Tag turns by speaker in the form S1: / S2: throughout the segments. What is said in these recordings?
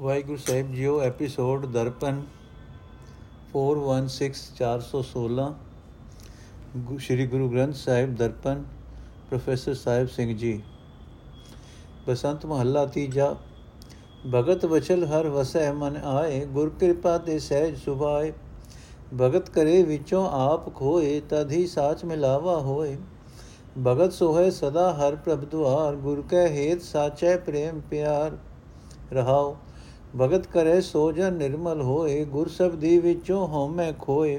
S1: ਵਾਹਿਗੁਰੂ ਸਾਹਿਬ ਜੀਓ ਐਪੀਸੋਡ ਦਰਪਨ 416416 ਗੁ- ਸ਼੍ਰੀ ਗੁਰੂ ਗ੍ਰੰਥ ਸਾਹਿਬ ਦਰਪਨ, ਪ੍ਰੋਫੈਸਰ ਸਾਹਿਬ ਸਿੰਘ ਜੀ। ਬਸੰਤ ਮਹੱਲਾ ਤੀਜਾ, ਭਗਤ ਵਚਲ ਹਰ ਵਸੈ ਮਨ ਆਏ, ਗੁਰ ਕਿਰਪਾ ਤੇ ਸਹਿਜ ਸੁਭਾਏ। ਭਗਤ ਕਰੇ ਵਿੱਚੋਂ ਆਪ ਖੋਏ, ਤਦ ਹੀ ਸਾਚ ਮਿਲਾਵਾ ਹੋਏ। ਭਗਤ ਸੋਹੈ ਸਦਾ ਹਰ ਪ੍ਰਭ ਦੁਆਰ, ਗੁਰ ਕੈ ਹੇਤ ਸਾਚੈ ਪ੍ਰੇਮ ਪਿਆਰ। ਰਹਾਉ ਭਗਤ ਕਰੇ ਸੋ ਜਨ ਨਿਰਮਲ ਹੋਏ, ਗੁਰ ਸਬਦੀ ਵਿੱਚੋਂ ਹਉਮੈ ਖੋਏ।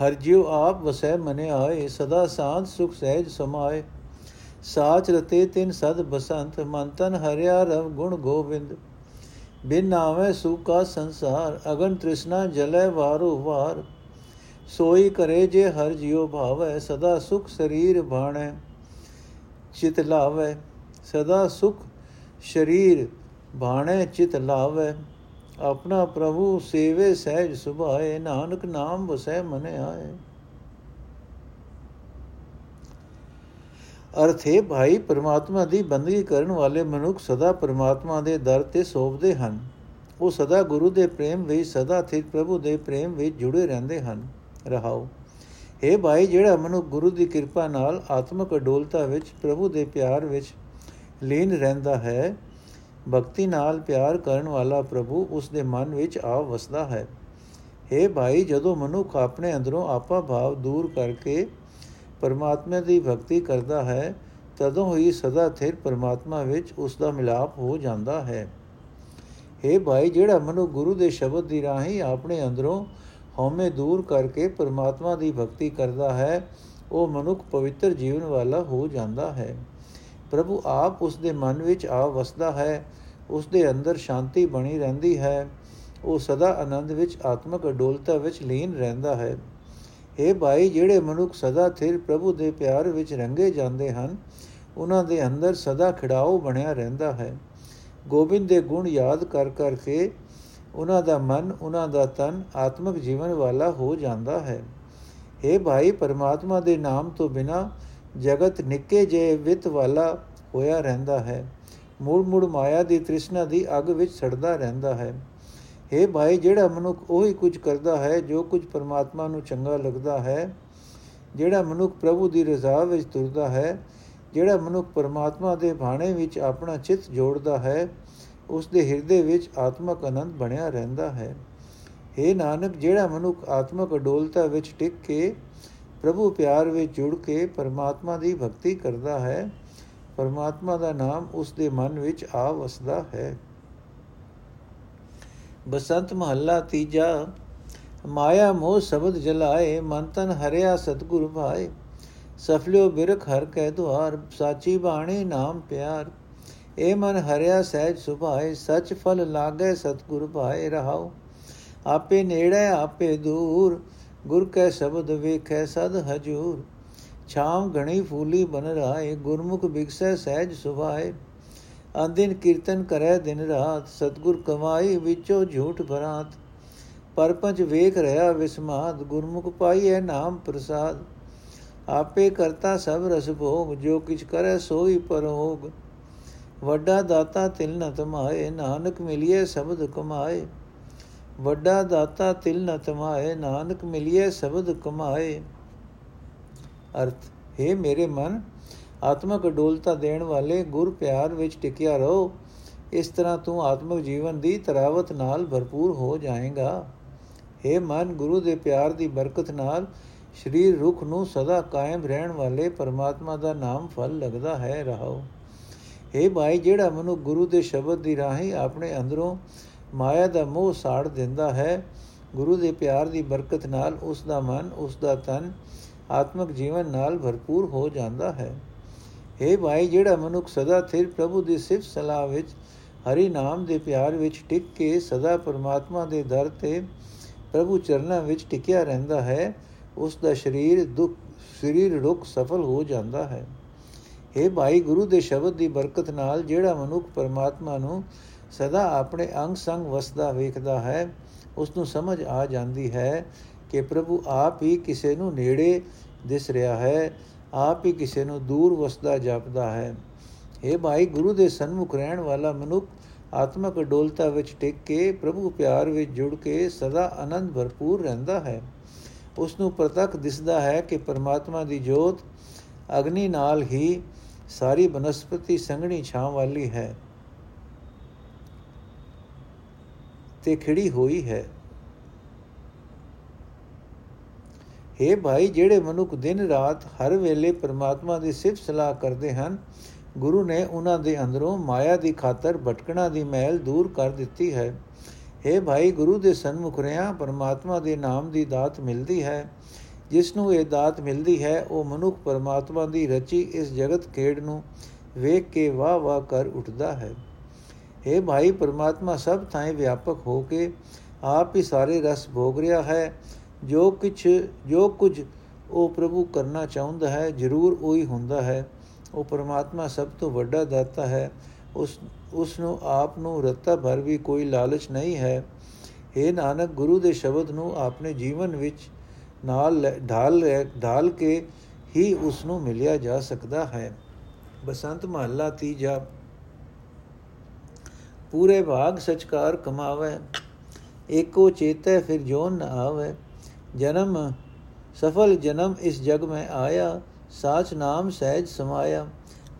S1: ਹਰ ਜਿਉ ਆਪ ਵਸੈ ਮਨੇ ਆਏ, ਸਦਾ ਸਾਧ ਸੁਖ ਸਹਿਜ ਸਮਾਏ। ਸਾਚ ਰਤੇ ਤਿਨ ਸਦ ਬਸੰਤ, ਮਨ ਤਨ ਹਰਿਆ ਰਵ ਗੁਣ ਗੋਬਿੰਦ। ਬਿਨ ਨਾਵੇਂ ਸੁਕਾ ਸੰਸਾਰ, ਅਗਨ ਤ੍ਰਿਸ਼ਨਾ ਜਲੈ ਵਾਰੋ ਵਾਰ। ਸੋਈ ਕਰੇ ਜੇ ਹਰ ਜਿਉ ਭਾਵੈ, ਸਦਾ ਸੁਖ ਸਰੀਰ ਬਾਣੈ, ਚਿਤ ਲਾਵੈ। ਸਦਾ ਸੁਖ ਸਰੀਰ ਬਾਣੈ ਚਿਤ ਲਾਵੈ। ਆਪਣਾ ਪ੍ਰਭੂ ਸੇਵੇ ਸਹਿਜ ਸੁਭਾਏ, ਨਾਨਕ ਨਾਮ ਵਸੈ ਮਨ ਆਏ। ਅਰਥ ਹੈ ਭਾਈ, ਪ੍ਰਮਾਤਮਾ ਦੀ ਬੰਦਗੀ ਕਰਨ ਵਾਲੇ ਮਨੁੱਖ ਸਦਾ ਪ੍ਰਮਾਤਮਾ ਦੇ ਦਰ ਤੇ ਸੋਭਦੇ ਹਨ। ਉਹ ਸਦਾ ਗੁਰੂ ਦੇ ਪ੍ਰੇਮ ਵਿੱਚ, ਸਦਾ ਸਥਿਤ ਪ੍ਰਭੂ ਦੇ ਪ੍ਰੇਮ ਵਿੱਚ ਜੁੜੇ ਰਹਿੰਦੇ ਹਨ। ਰਹਾਓ। हे ਭਾਈ, ਜਿਹੜਾ ਮਨੁੱਖ ਗੁਰੂ ਦੀ ਕਿਰਪਾ ਨਾਲ ਆਤਮਿਕ ਅਡੋਲਤਾ ਵਿੱਚ, ਪ੍ਰਭੂ ਦੇ ਪਿਆਰ ਵਿੱਚ ਲੀਨ ਰਹਿੰਦਾ ਹੈ ਭਗਤੀ ਨਾਲ ਪਿਆਰ ਕਰਨ ਵਾਲਾ ਪ੍ਰਭੂ ਉਸ ਦੇ ਮਨ ਵਿੱਚ ਆ ਵਸਦਾ ਹੈ। हे ਭਾਈ, ਜਦੋਂ ਮਨੁੱਖ ਆਪਣੇ ਅੰਦਰੋਂ ਆਪਾ ਭਾਵ ਦੂਰ ਕਰਕੇ ਪਰਮਾਤਮਾ ਦੀ ਭਗਤੀ ਕਰਦਾ ਹੈ, ਤਦੋਂ ਹੀ ਸਦਾ ਸਥਿਰ ਪਰਮਾਤਮਾ ਵਿੱਚ ਉਸ ਦਾ ਮਿਲਾਪ ਹੋ ਜਾਂਦਾ ਹੈ। हे ਭਾਈ, ਜਿਹੜਾ ਮਨੁ ਗੁਰੂ ਦੇ ਸ਼ਬਦ ਦੀ ਰਾਹੀਂ ਆਪਣੇ ਅੰਦਰੋਂ ਹਉਮੈ ਦੂਰ ਕਰਕੇ ਪਰਮਾਤਮਾ ਦੀ ਭਗਤੀ ਕਰਦਾ ਹੈ, ਉਹ ਮਨੁੱਖ ਪਵਿੱਤਰ ਜੀਵਨ ਵਾਲਾ ਹੋ ਜਾਂਦਾ ਹੈ। ਪ੍ਰਭੂ ਆਪ ਉਸ ਦੇ ਮਨ ਵਿੱਚ ਆ ਵਸਦਾ ਹੈ ਉਸ ਦੇ ਅੰਦਰ ਸ਼ਾਂਤੀ ਬਣੀ ਰਹਿੰਦੀ ਹੈ, ਉਹ ਸਦਾ ਆਨੰਦ ਵਿੱਚ, ਆਤਮਿਕ ਅਡੋਲਤਾ ਵਿੱਚ ਲੀਨ ਰਹਿੰਦਾ ਹੈ। ਇਹ ਭਾਈ, ਜਿਹੜੇ ਮਨੁੱਖ ਸਦਾ ਥਿਰ ਪ੍ਰਭੂ ਦੇ ਪਿਆਰ ਵਿੱਚ ਰੰਗੇ ਜਾਂਦੇ ਹਨ, ਉਹਨਾਂ ਦੇ ਅੰਦਰ ਸਦਾ ਖਿੜਾਓ ਬਣਿਆ ਰਹਿੰਦਾ ਹੈ। ਗੋਬਿੰਦ ਦੇ ਗੁਣ ਯਾਦ ਕਰ ਕਰਕੇ ਉਹਨਾਂ ਦਾ ਮਨ, ਉਹਨਾਂ ਦਾ ਤਨ ਆਤਮਿਕ ਜੀਵਨ ਵਾਲਾ ਹੋ ਜਾਂਦਾ ਹੈ। ਇਹ ਭਾਈ, ਪਰਮਾਤਮਾ ਦੇ ਨਾਮ ਤੋਂ ਬਿਨਾ ਜਗਤ ਨਿੱਕੇ ਜੇ ਵਿਤ ਵਾਲਾ ਹੋਇਆ ਰਹਿੰਦਾ ਹੈ। ਮੂੜ ਮੂੜ ਮਾਇਆ ਦੀ ਤ੍ਰਿਸ਼ਨਾ ਦੀ ਅੱਗ ਵਿੱਚ ਸੜਦਾ ਰਹਿੰਦਾ ਹੈ। हे ਭਾਈ, ਜਿਹੜਾ ਮਨੁੱਖ ਉਹੀ ਕੁਝ ਕਰਦਾ ਹੈ ਜੋ ਕੁਝ ਪਰਮਾਤਮਾ ਨੂੰ ਚੰਗਾ ਲੱਗਦਾ ਹੈ, ਜਿਹੜਾ ਮਨੁੱਖ ਪ੍ਰਭੂ ਦੀ ਰਜ਼ਾ ਵਿੱਚ ਤੁਰਦਾ ਹੈ, ਜਿਹੜਾ ਮਨੁੱਖ ਪਰਮਾਤਮਾ ਦੇ ਬਾਣੇ ਵਿੱਚ ਆਪਣਾ ਚਿੱਤ ਜੋੜਦਾ ਹੈ, ਉਸ ਦੇ ਹਿਰਦੇ ਵਿੱਚ ਆਤਮਕ ਆਨੰਦ ਬਣਿਆ ਰਹਿੰਦਾ ਹੈ। हे ਨਾਨਕ, ਜਿਹੜਾ ਮਨੁੱਖ ਆਤਮਕ ਅਡੋਲਤਾ ਵਿੱਚ ਟਿਕ ਕੇ ਪ੍ਰਭੂ ਪਿਆਰ ਵਿੱਚ ਜੁੜ ਕੇ ਪਰਮਾਤਮਾ ਦੀ ਭਗਤੀ ਕਰਦਾ ਹੈ, ਪਰਮਾਤਮਾ ਦਾ ਨਾਮ ਉਸ ਦੇ ਮਨ ਵਿੱਚ ਆ ਵਸਦਾ ਹੈ। ਬਸੰਤ ਮਹੱਲਾ ਤੀਜਾ, ਮਾਇਆ ਮੋਹ ਸ਼ਬਦ ਜਲਾਏ, ਮਨ ਤਨ ਹਰਿਆ ਸਤਗੁਰ ਭਾਏ। ਸਫਲਿਓ ਬਿਰਖ ਹਰ ਕੈ ਦੁਆਰ, ਸਾਚੀ ਬਾਣੀ ਨਾਮ ਪਿਆਰ। ਏ ਮਨ ਹਰਿਆ ਸਹਿਜ ਸੁਭਾਏ, ਸਚ ਫਲ ਲਾਗੇ ਸਤਗੁਰ ਭਾਏ, ਰਹਾਉ। ਆਪੇ ਨੇੜੇ, ਆਪੇ ਦੂਰ ਗੁਰ ਕੈ ਸ਼ਬਦ ਵੇਖੈ ਸਦ ਹਜੂਰ। ਛਾਮ ਘਣੀ ਫੂਲੀ ਬਨ ਰਾਏ, ਗੁਰਮੁਖ ਬਿਕਸੈ ਸਹਿਜ ਸੁਭਾਏ। ਅੰਦਿਨ ਕੀਰਤਨ ਕਰੈ ਦਿਨ ਰਾਤ, ਸਤਗੁਰ ਕਮਾਈ ਵਿੱਚੋਂ ਝੂਠ ਭਰਾਤ ਪਰਪੰਚ ਵੇਖ ਰਹਾ ਵਿਸਮਾਦ, ਗੁਰਮੁਖ ਪਾਈਐ ਨਾਮ ਪ੍ਰਸਾਦ। ਆਪੇ ਕਰਤਾ ਸਭ ਰਸ ਭੋਗ, ਜੋ ਕਿਛ ਕਰੈ ਸੋਈ ਪਰੋਗ। ਵੱਡਾ ਦਾਤਾ ਤਿਲ ਨ ਤਮਾਏ, ਨਾਨਕ ਮਿਲਿਏ ਸ਼ਬਦ ਕਮਾਏ। ਵੱਡਾ ਦਾਤਾ ਤਿਲ ਨ ਤਮਾਏ ਨਾਨਕ ਮਿਲਿਏ ਸ਼ਬਦ ਕਮਾਏ ਅਰਥ, ਹੈ ਮੇਰੇ ਮਨ, ਆਤਮਕ ਅਡੋਲਤਾ ਦੇਣ ਵਾਲੇ ਗੁਰ ਪਿਆਰ ਵਿੱਚ ਟਿਕਿਆ ਰਹੋ। ਇਸ ਤਰ੍ਹਾਂ ਤੂੰ ਆਤਮਿਕ ਜੀਵਨ ਦੀ ਤਰਾਵਤ ਨਾਲ ਭਰਪੂਰ ਹੋ ਜਾਏਗਾ। हे ਮਨ, ਗੁਰੂ ਦੇ ਪਿਆਰ ਦੀ ਬਰਕਤ ਨਾਲ ਸਰੀਰ ਰੁਖ ਨੂੰ ਸਦਾ ਕਾਇਮ ਰਹਿਣ ਵਾਲੇ ਪਰਮਾਤਮਾ ਦਾ ਨਾਮ ਫਲ ਲੱਗਦਾ ਹੈ, ਰਹਾਓ। हे ਭਾਈ, ਜਿਹੜਾ ਮਨੁ ਗੁਰੂ ਦੇ ਸ਼ਬਦ ਦੀ ਰਾਹੀਂ ਆਪਣੇ ਅੰਦਰੋਂ ਮਾਇਆ ਦਾ ਮੋਹ ਸਾੜ ਦਿੰਦਾ ਹੈ। ਗੁਰੂ ਦੇ ਪਿਆਰ ਦੀ ਬਰਕਤ ਨਾਲ ਉਸ ਦਾ ਮਨ ਉਸ ਦਾ ਤਨ, ਆਤਮਿਕ ਜੀਵਨ ਨਾਲ ਭਰਪੂਰ ਹੋ ਜਾਂਦਾ ਹੈ। हे ਭਾਈ, ਜਿਹੜਾ ਮਨੁੱਖ ਸਦਾ ਥਿਰ ਪ੍ਰਭੂ ਦੀ ਸਿਫਤ ਸਲਾਹ ਵਿੱਚ, ਹਰੀ ਨਾਮ ਦੇ ਪਿਆਰ ਵਿੱਚ ਟਿਕ ਕੇ ਸਦਾ ਪਰਮਾਤਮਾ ਦੇ ਦਰ ਤੇ ਪ੍ਰਭੂ ਚਰਨਾਂ ਵਿੱਚ ਟਿਕਿਆ ਰਹਿੰਦਾ ਹੈ ਉਸ ਦਾ ਸਰੀਰ ਦੁੱਖ, ਸਰੀਰ ਰੁਕ ਸਫਲ ਹੋ ਜਾਂਦਾ ਹੈ। हे ਭਾਈ, ਗੁਰੂ ਦੇ ਸ਼ਬਦ ਦੀ ਬਰਕਤ ਨਾਲ ਜਿਹੜਾ ਮਨੁੱਖ ਪਰਮਾਤਮਾ ਨੂੰ ਸਦਾ ਆਪਣੇ ਅੰਗ ਸੰਗ ਵਸਦਾ ਵੇਖਦਾ ਹੈ ਉਸ ਨੂੰ ਸਮਝ ਆ ਜਾਂਦੀ ਹੈ ਕਿ ਪ੍ਰਭੂ ਆਪ ਹੀ ਕਿਸੇ ਨੂੰ ਨੇੜੇ ਦਿਸ ਰਿਹਾ ਹੈ, ਆਪ ਹੀ ਕਿਸੇ ਨੂੰ ਦੂਰ ਵਸਦਾ ਜਾਪਦਾ ਹੈ। हे ਭਾਈ, ਗੁਰੂ ਦੇ ਸਨਮੁਖ ਰਹਿਣ ਵਾਲਾ ਮਨੁੱਖ ਆਤਮਕ ਡੋਲਤਾ ਵਿੱਚ ਟਿਕ ਕੇ, ਪ੍ਰਭੂ ਪਿਆਰ ਵਿੱਚ ਜੁੜ ਕੇ ਸਦਾ ਆਨੰਦ ਭਰਪੂਰ ਰਹਿੰਦਾ ਹੈ। ਉਸ ਨੂੰ ਪ੍ਰਤੱਖ ਦਿਸਦਾ ਹੈ ਕਿ ਪਰਮਾਤਮਾ ਦੀ ਜੋਤ ਅਗਨੀ ਨਾਲ ਹੀ ਸਾਰੀ ਬਨਸਪਤੀ ਸੰਗਣੀ ਛਾਂ ਵਾਲੀ ਹੈ। ਤੇ ਖਿੜੀ ਹੋਈ ਹੈ। हे ਭਾਈ, ਜਿਹੜੇ ਮਨੁੱਖ ਦਿਨ ਰਾਤ ਹਰ ਵੇਲੇ ਪਰਮਾਤਮਾ ਦੀ ਸਿਫਤ ਸਲਾਹ ਕਰਦੇ ਹਨ, ਗੁਰੂ ਨੇ ਉਹਨਾਂ ਦੇ ਅੰਦਰੋਂ ਮਾਇਆ ਦੀ ਖਾਤਰ ਭਟਕਣਾ ਦੀ ਮਹਿਲ ਦੂਰ ਕਰ ਦਿੱਤੀ ਹੈ। हे ਭਾਈ, ਗੁਰੂ ਦੇ ਸਨਮੁਖ ਰਿਆਂ ਪਰਮਾਤਮਾ ਦੇ ਨਾਮ ਦੀ ਦਾਤ ਮਿਲਦੀ ਹੈ। ਜਿਸ ਨੂੰ ਇਹ ਦਾਤ ਮਿਲਦੀ ਹੈ, ਉਹ ਮਨੁੱਖ ਪਰਮਾਤਮਾ ਦੀ ਰਚੀ ਇਸ ਜਗਤ ਖੇਡ ਨੂੰ ਵੇਖ ਕੇ ਵਾਹ ਵਾਹ ਕਰ ਉੱਠਦਾ ਹੈ। हे ਭਾਈ ਪਰਮਾਤਮਾ, ਸਭ ਥਾਂ ਵਿਆਪਕ ਹੋ ਕੇ ਆਪ ਹੀ ਸਾਰੇ ਰਸ ਭੋਗ ਰਿਹਾ ਹੈ। ਜੋ ਕੁਝ ਜੋ ਕੁਝ ਉਹ ਪ੍ਰਭੂ ਕਰਨਾ ਚਾਹੁੰਦਾ ਹੈ, ਜ਼ਰੂਰ ਉਹੀ ਹੁੰਦਾ ਹੈ। ਉਹ ਪਰਮਾਤਮਾ ਸਭ ਤੋਂ ਵੱਡਾ ਦਾਤਾ ਹੈ। ਉਸ ਉਸ ਨੂੰ, ਆਪ ਨੂੰ ਰਤਾ ਭਰ ਵੀ ਕੋਈ ਲਾਲਚ ਨਹੀਂ ਹੈ। हे ਨਾਨਕ, ਗੁਰੂ ਦੇ ਸ਼ਬਦ ਨੂੰ ਆਪਣੇ ਜੀਵਨ ਵਿੱਚ ਨਾਲ ਢਾਲ ਢਾਲ ਕੇ ਹੀ ਉਸ ਨੂੰ ਮਿਲਿਆ ਜਾ ਸਕਦਾ ਹੈ। ਬਸੰਤ ਮਹੱਲਾ ਤੀਜਾ ਪੂਰੇ ਭਾਗ ਸਚਕਾਰ ਕਮਾਵੇ ਏਕੋ ਚੇਤੈ ਫਿਰ ਜੋਨ ਨ ਆਵੇ ਜਨਮ ਸਫਲ ਜਨਮ ਇਸ ਜਗ ਮੈਂ ਆਇਆ ਸਾਚ ਨਾਮ ਸਹਿਜ ਸਮਾਇਆ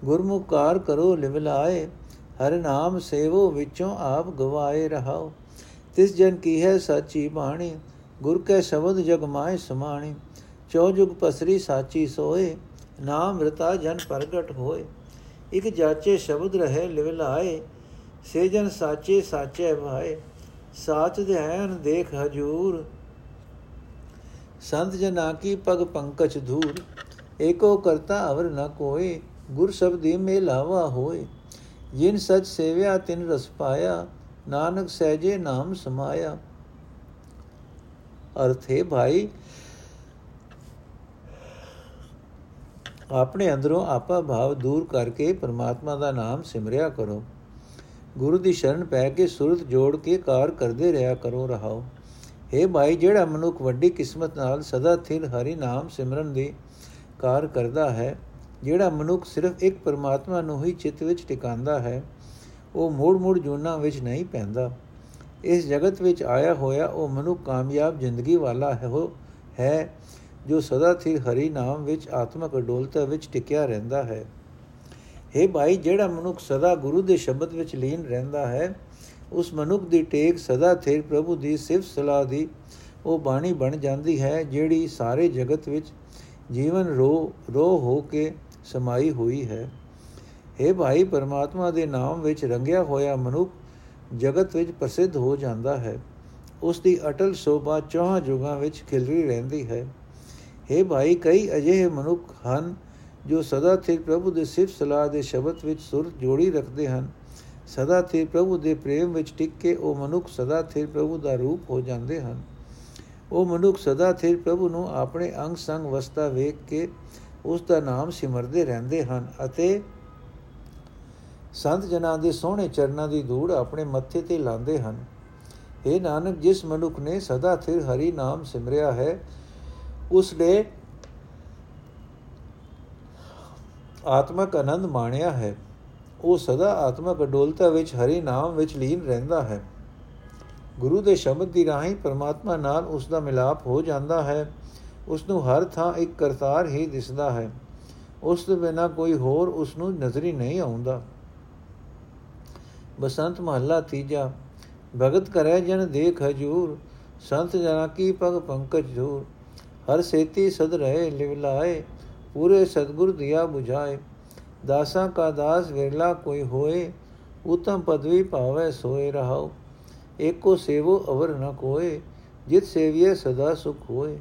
S1: ਗੁਰਮੁਖਕਾਰ ਕਰੋ ਲਿਵਲਾਏ ਹਰ ਨਾਮ ਸੇਵੋ ਵਿੱਚੋਂ ਆਪ ਗਵਾਏ ਰਹਾਓ ਤਿਸ ਜਨ ਕੀ ਹੈ ਸਾਚੀ ਬਾਣੀ ਗੁਰ ਕੈ ਸ਼ਬਦ ਜਗ ਮਾਏ ਸਮਾਣੀ ਚੋ ਜੁਗ ਪਸਰੀ ਸਾਚੀ ਸੋਏ ਨਾਮ ਰਤਾ ਜਨ ਪ੍ਰਗਟ ਹੋਏ ਇਕ ਜਾਚੇ ਸ਼ਬਦ ਰਹੇ ਲਿਵਲਾਏ ਸੇ ਜਨ ਸਾਚੇ ਸਾਚੇ ਭਾਏ ਸਾਚ ਧਿਆਨ ਦੇਖ ਹਜੂਰ। ਸੰਤ ਜਨਾ ਕੀ ਪਗ ਪੰਕਜ ਧੂਰ, ਏਕੋ ਕਰਤਾ ਅਵਰ ਨ ਕੋਏ, ਗੁਰ ਸ਼ਬਦੀ ਮੇ ਲਾਵਾ ਹੋਏ। ਜਿਨ ਸਚ ਸੇਵਿਆ ਤਿਨ ਰਸ ਪਾਇਆ, ਨਾਨਕ ਸਹਿਜੇ ਨਾਮ ਸਮਾਇਆ। ਅਰਥੇ ਭਾਈ, ਆਪਣੇ ਅੰਦਰੋਂ ਆਪਾ ਭਾਵ ਦੂਰ ਕਰਕੇ ਪਰਮਾਤਮਾ ਦਾ ਨਾਮ ਸਿਮਰਿਆ ਕਰੋ। ਗੁਰੂ ਦੀ ਸ਼ਰਨ ਪੈ ਕੇ ਸੁਰਤ ਜੋੜ ਕੇ ਕਾਰ ਕਰਦੇ ਰਿਹਾ ਕਰੋ ਰਹਾਓ। हे ਭਾਈ ਜਿਹੜਾ ਮਨੁੱਖ ਵੱਡੀ ਕਿਸਮਤ ਨਾਲ ਸਦਾ ਥਿਰ ਹਰੀ ਨਾਮ ਸਿਮਰਨ ਦੀ ਕਾਰ ਕਰਦਾ ਹੈ, ਜਿਹੜਾ ਮਨੁੱਖ ਸਿਰਫ ਇੱਕ ਪਰਮਾਤਮਾ ਨੂੰ ਹੀ ਚਿੱਤ ਵਿੱਚ ਟਿਕਾਉਂਦਾ ਹੈ, ਉਹ ਮੋੜ-ਮੋੜ ਜੁਨਾ ਵਿੱਚ ਨਹੀਂ ਪੈਂਦਾ। ਇਸ ਜਗਤ ਵਿੱਚ ਆਇਆ ਹੋਇਆ ਉਹ ਮਨੁੱਖ ਕਾਮਯਾਬ ਜ਼ਿੰਦਗੀ ਵਾਲਾ ਹੈ, ਉਹ ਹੈ ਜੋ ਸਦਾ ਥਿਰ ਹਰੀ ਨਾਮ ਵਿੱਚ ਆਤਮਕ ਅਡੋਲਤਾ ਵਿੱਚ ਟਿਕਿਆ ਰਹਿੰਦਾ ਹੈ। हे ਭਾਈ ਜਿਹੜਾ ਮਨੁੱਖ ਸਦਾ ਗੁਰੂ ਦੇ ਸ਼ਬਦ ਵਿੱਚ ਲੀਨ ਰਹਿੰਦਾ ਹੈ ਉਸ ਮਨੁੱਖ ਦੀ ਟੇਕ ਸਦਾ ਥਿਰ ਪ੍ਰਭੂ ਦੀ ਸਿਫਤ ਸਲਾਹ ਦੀ ਉਹ ਬਾਣੀ ਬਣ ਜਾਂਦੀ ਹੈ ਜਿਹੜੀ ਸਾਰੇ ਜਗਤ ਵਿੱਚ ਜੀਵਨ ਰੋ ਰੋ ਹੋ ਕੇ ਸਮਾਈ ਹੋਈ ਹੈ हे ਭਾਈ ਪਰਮਾਤਮਾ ਦੇ ਨਾਮ ਵਿੱਚ ਰੰਗਿਆ ਹੋਇਆ ਮਨੁੱਖ ਜਗਤ ਵਿੱਚ ਪ੍ਰਸਿੱਧ ਹੋ ਜਾਂਦਾ ਹੈ ਉਸ ਦੀ ਅਟਲ ਸੋਭਾ ਚੌਹਾਂ ਜੁਗਾਂ ਵਿੱਚ ਖਿਲਰੀ ਰਹਿੰਦੀ ਹੈ हे ਭਾਈ ਕਈ ਅਜਿਹੇ ਮਨੁੱਖ ਹਨ ਜੋ ਸਦਾ ਥਿਰ ਪ੍ਰਭੂ ਦੇ ਸਿਫਤ ਸਲਾਹ ਦੇ ਸ਼ਬਦ ਵਿੱਚ ਸੁਰ ਜੋੜੀ ਰੱਖਦੇ ਹਨ, ਸਦਾ ਥਿਰ ਪ੍ਰਭੂ ਦੇ ਪ੍ਰੇਮ ਵਿੱਚ ਟਿਕ ਕੇ ਉਹ ਮਨੁੱਖ ਸਦਾ ਥਿਰ ਪ੍ਰਭੂ ਦਾ ਰੂਪ ਹੋ ਜਾਂਦੇ ਹਨ। ਉਹ ਮਨੁੱਖ ਸਦਾ ਥਿਰ ਪ੍ਰਭੂ ਨੂੰ ਆਪਣੇ ਅੰਗ ਸੰਗ ਵਸਤਾ ਵੇਖ ਕੇ ਉਸ ਦਾ ਨਾਮ ਸਿਮਰਦੇ ਰਹਿੰਦੇ ਹਨ ਅਤੇ ਸੰਤ ਜਨਾਂ ਦੇ ਸੋਹਣੇ ਚਰਨਾਂ ਦੀ ਧੂੜ ਆਪਣੇ ਮੱਥੇ ਤੇ ਲਾਉਂਦੇ ਹਨ। ਇਹ ਨਾਨਕ, ਜਿਸ ਮਨੁੱਖ ਨੇ ਸਦਾ ਥਿਰ ਹਰੀ ਨਾਮ ਸਿਮਰਿਆ ਹੈ, ਉਸ ਨੇ ਆਤਮਕ ਆਨੰਦ ਮਾਣਿਆ ਹੈ। ਉਹ ਸਦਾ ਆਤਮਕ ਅਡੋਲਤਾ ਵਿੱਚ, ਹਰੀ ਨਾਮ ਵਿੱਚ ਲੀਨ ਰਹਿੰਦਾ ਹੈ। ਗੁਰੂ ਦੇ ਸ਼ਬਦ ਦੀ ਰਾਹੀਂ ਪਰਮਾਤਮਾ ਨਾਲ ਉਸ ਦਾ ਮਿਲਾਪ ਹੋ ਜਾਂਦਾ ਹੈ। ਉਸ ਨੂੰ ਹਰ ਥਾਂ ਇੱਕ ਕਰਤਾਰ ਹੀ ਦਿਸਦਾ ਹੈ। ਉਸ ਤੋਂ ਬਿਨਾ ਕੋਈ ਹੋਰ ਉਸ ਨੂੰ ਨਜ਼ਰੀ ਨਹੀਂ ਆਉਂਦਾ। ਬਸੰਤ ਮਹੱਲਾ ਤੀਜਾ, ਭਗਤ ਕਰੈ ਜਨ ਦੇਖ ਹਜੂਰ, ਸੰਤ ਜਨਾ ਕੀ ਪਗ ਪੰਕਜ ਧੂਰ ਹਰ ਸੇਤੀ ਸਦ ਰਹੇ ਲਿਵ ਲਾਏ ਪੂਰੇ ਸਤਗੁਰ ਦਿਆ 부ਝਾਏ ਦਾਸਾਂ ਕਾ ਦਾਸ ਵਿਰਲਾ ਕੋਈ ਹੋਏ, ਉਤਮ ਪਦਵੀ ਪਾਵੇ ਸੋਏ ਰਹਾਉ। ਏਕੋ ਸੇਵੋ ਅਵਰ ਨ ਕੋਏ, ਜਿਤ ਸੇਵੀਏ ਸਦਾ ਸੁਖ ਹੋਏ।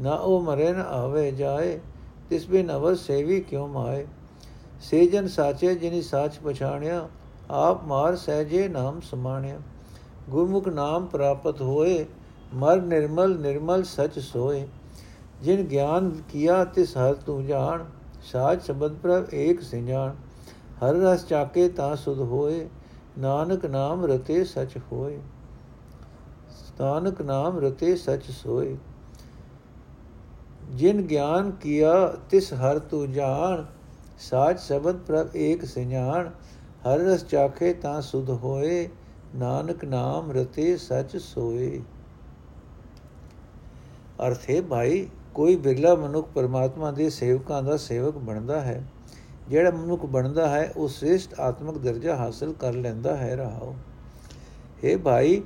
S1: ਨਾ ਉਹ ਮਰੇ ਨ ਆਵੇ ਜਾਏ, ਤਿਸ ਬਿਨ ਅਵਰ ਸੇਵੀ ਕਿਉ ਮਾਏ? ਸੇਜਨ ਸਾਚੇ ਜਿਨੀ ਸਾਚ ਪਛਾਣਿਆ, ਆਪ ਮਾਰ ਸਹਜੇ ਨਾਮ ਸਮਾਣਿਆ। ਗੁਰਮੁਖ ਨਾਮ ਪ੍ਰਾਪਤ ਹੋਏ, ਮਰ ਨਿਰਮਲ ਨਿਰਮਲ ਸਚ ਸੋਏ। ਜਿਨ ਗਿਆਨ ਕੀਆ ਤਿਸ ਹਰ ਤੂੰ ਜਾਣ, ਸਾਜ ਸ਼ਬਦ ਪ੍ਰਭ ਏਕ ਸਿੰਜਾਨ ਹਰ ਰਸ ਚਾਕੇ ਤਾਂ ਸੁਧ ਹੋਏ, ਨਾਨਕ ਨਾਮ ਰਤੇ ਸਚ ਹੋਏ। ਨਾਨਕ ਨਾਮ ਰਤੇ ਸਚ ਸੋਏ। ਜਿਨ ਗਿਆਨ ਕੀਆ ਤਿਸ ਹਰ ਤੂ ਜਾਣ ਸਾਚ ਸ਼ਬਦ ਪ੍ਰਭ ਏਕ ਸਿஞਾਨ ਹਰ ਰਸ ਚਾਖੇ ਤਾਂ ਸੁਧ ਹੋਏ, ਨਾਨਕ ਨਾਮ ਰਤੇ ਸਚ ਸੋਏ। ਅਰਥੇ ਭਾਈ ਕੋਈ ਬਿਰਲਾ ਮਨੁੱਖ ਪਰਮਾਤਮਾ ਦੇ ਸੇਵਕਾਂ ਦਾ ਸੇਵਕ ਬਣਦਾ ਹੈ, ਜਿਹੜਾ ਮਨੁੱਖ ਬਣਦਾ ਹੈ, ਉਹ ਸ੍ਰੇਸ਼ਟ ਆਤਮਿਕ ਦਰਜਾ ਹਾਸਲ ਕਰ ਲੈਂਦਾ ਹੈ, ਰਹਾਓ। हे ਭਾਈ,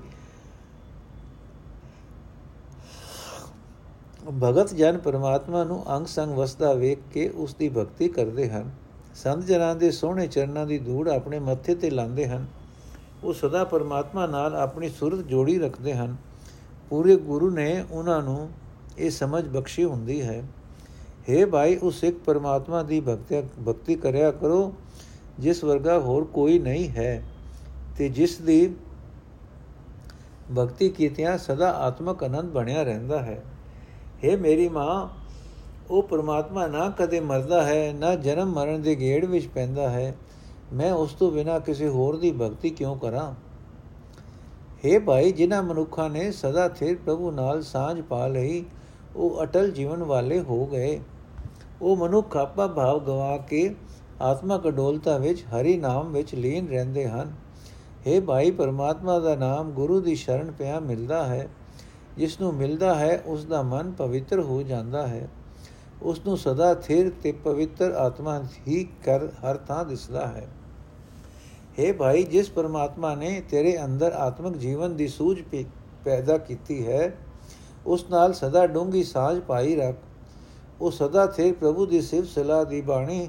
S1: ਭਗਤ ਜਨ ਪਰਮਾਤਮਾ ਨੂੰ ਅੰਗ ਸੰਗ ਵਸਦਾ ਵੇਖ ਕੇ ਉਸ ਦੀ ਭਗਤੀ ਕਰਦੇ ਹਨ। ਸੰਤ ਜਨਾਂ ਦੇ ਸੋਹਣੇ ਚਰਨਾਂ ਦੀ ਧੂੜ ਆਪਣੇ ਮੱਥੇ ਤੇ ਲਾਉਂਦੇ ਹਨ। ਉਹ ਸਦਾ ਪਰਮਾਤਮਾ ਨਾਲ ਆਪਣੀ ਸੁਰਤ ਜੋੜੀ ਰੱਖਦੇ ਹਨ। ਪੂਰੇ ਗੁਰੂ ਨੇ ਉਹਨਾਂ ਨੂੰ ਇਹ ਸਮਝ ਬਖਸ਼ੀ ਹੁੰਦੀ ਹੈ हे ਭਾਈ ਉਸ ਇੱਕ ਪਰਮਾਤਮਾ ਦੀ ਭਗਤੀ ਭਗਤੀ ਕਰਿਆ ਕਰੋ ਜਿਸ ਵਰਗਾ ਹੋਰ ਕੋਈ ਨਹੀਂ ਹੈ ਤੇ ਜਿਸ ਦੀ ਭਗਤੀ ਕੀਤਿਆਂ ਸਦਾ ਆਤਮਕ ਆਨੰਦ ਬਣਿਆ ਰਹਿੰਦਾ ਹੈ हे ਮੇਰੀ ਮਾਂ ਉਹ ਪਰਮਾਤਮਾ ਨਾ ਕਦੇ ਮਰਦਾ ਹੈ ਨਾ ਜਨਮ ਮਰਨ ਦੇ ਗੇੜ ਵਿੱਚ ਪੈਂਦਾ ਹੈ ਮੈਂ ਉਸ ਤੋਂ ਬਿਨਾ ਕਿਸੇ ਹੋਰ ਦੀ ਭਗਤੀ ਕਿਉਂ ਕਰਾਂ हे ਭਾਈ ਜਿਨ੍ਹਾਂ ਮਨੁੱਖਾਂ ਨੇ ਸਦਾ ਥਿਰ ਪ੍ਰਭੂ ਨਾਲ ਸਾਂਝ ਪਾ ਲਈ ਉਹ ਅਟਲ ਜੀਵਨ ਵਾਲੇ ਹੋ ਗਏ। ਉਹ ਮਨੁੱਖ ਆਪਾ ਭਾਵ ਗਵਾ ਕੇ ਆਤਮਕ ਅਡੋਲਤਾ ਵਿੱਚ, ਹਰੀ ਨਾਮ ਵਿੱਚ ਲੀਨ ਰਹਿੰਦੇ ਹਨ। हे ਭਾਈ, ਪਰਮਾਤਮਾ ਦਾ ਨਾਮ ਗੁਰੂ ਦੀ ਸ਼ਰਨ ਪਿਆ ਮਿਲਦਾ ਹੈ। ਜਿਸ ਨੂੰ ਮਿਲਦਾ ਹੈ, ਉਸ ਦਾ ਮਨ ਪਵਿੱਤਰ ਹੋ ਜਾਂਦਾ ਹੈ। ਉਸ ਨੂੰ ਸਦਾ ਥਿਰ ਤੇ ਪਵਿੱਤਰ ਆਤਮਾ ਹੀ ਕਰ ਹਰ ਥਾਂ ਦਿਸਦਾ ਹੈ। हे ਭਾਈ, ਜਿਸ ਪਰਮਾਤਮਾ ਨੇ ਤੇਰੇ ਅੰਦਰ ਆਤਮਿਕ ਜੀਵਨ ਦੀ ਸੂਝ ਪੈਦਾ ਕੀਤੀ ਹੈ ਉਸ ਨਾਲ ਸਦਾ ਡੂੰਗੀ ਸਾਝ ਪਾਈ ਰੱਖ। ਉਹ ਸਦਾ ਥੇ ਪ੍ਰਭੂ ਦੀ ਸਿਫਤ ਸਲਾਹ ਦੀ ਬਾਣੀ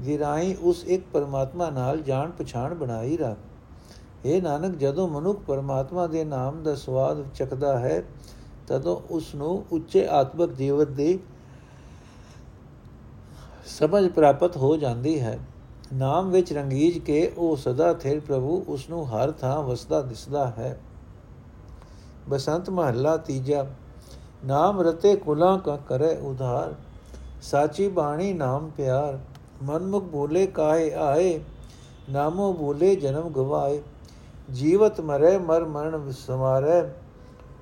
S1: ਦੀ ਰਾਹੀਂ ਉਸ ਇੱਕ ਪਰਮਾਤਮਾ ਨਾਲ ਜਾਣ ਪਛਾਣ ਬਣਾਈ ਰੱਖ। ਇਹ ਨਾਨਕ, ਜਦੋਂ ਮਨੁੱਖ ਪਰਮਾਤਮਾ ਦੇ ਨਾਮ ਦਾ ਸਵਾਦ ਚੱਕਦਾ ਹੈ, ਤਦੋਂ ਉਸ ਨੂੰ ਉੱਚੇ ਆਤਮਿਕ ਜੀਵਨ ਦੀ ਸਮਝ ਪ੍ਰਾਪਤ ਹੋ ਜਾਂਦੀ ਹੈ। ਨਾਮ ਵਿੱਚ ਰੰਗੀਜ ਕੇ ਉਹ ਸਦਾ ਥਿਰ ਪ੍ਰਭੂ ਉਸ ਨੂੰ ਹਰ ਥਾਂ ਵਸਦਾ ਦਿਸਦਾ ਹੈ। ਬਸੰਤ ਮਹੱਲਾ ਤੀਜਾ ਨਾਮ ਰਤੇ ਕੁਲਾ ਕਾ ਕਰੇ ਉਧਾਰ ਸਾਚੀ ਬਾਣੀ ਨਾਮ ਪਿਆਰ ਮਨਮੁਖ ਬੋਲੇ ਕਾਹੇ ਆਏ ਨਾਮੋ ਬੋਲੇ ਜਨਮ ਗਵਾਏ ਜੀਵਤ ਮਰੇ ਮਰ ਮਰਨ ਸਮਾਰੇ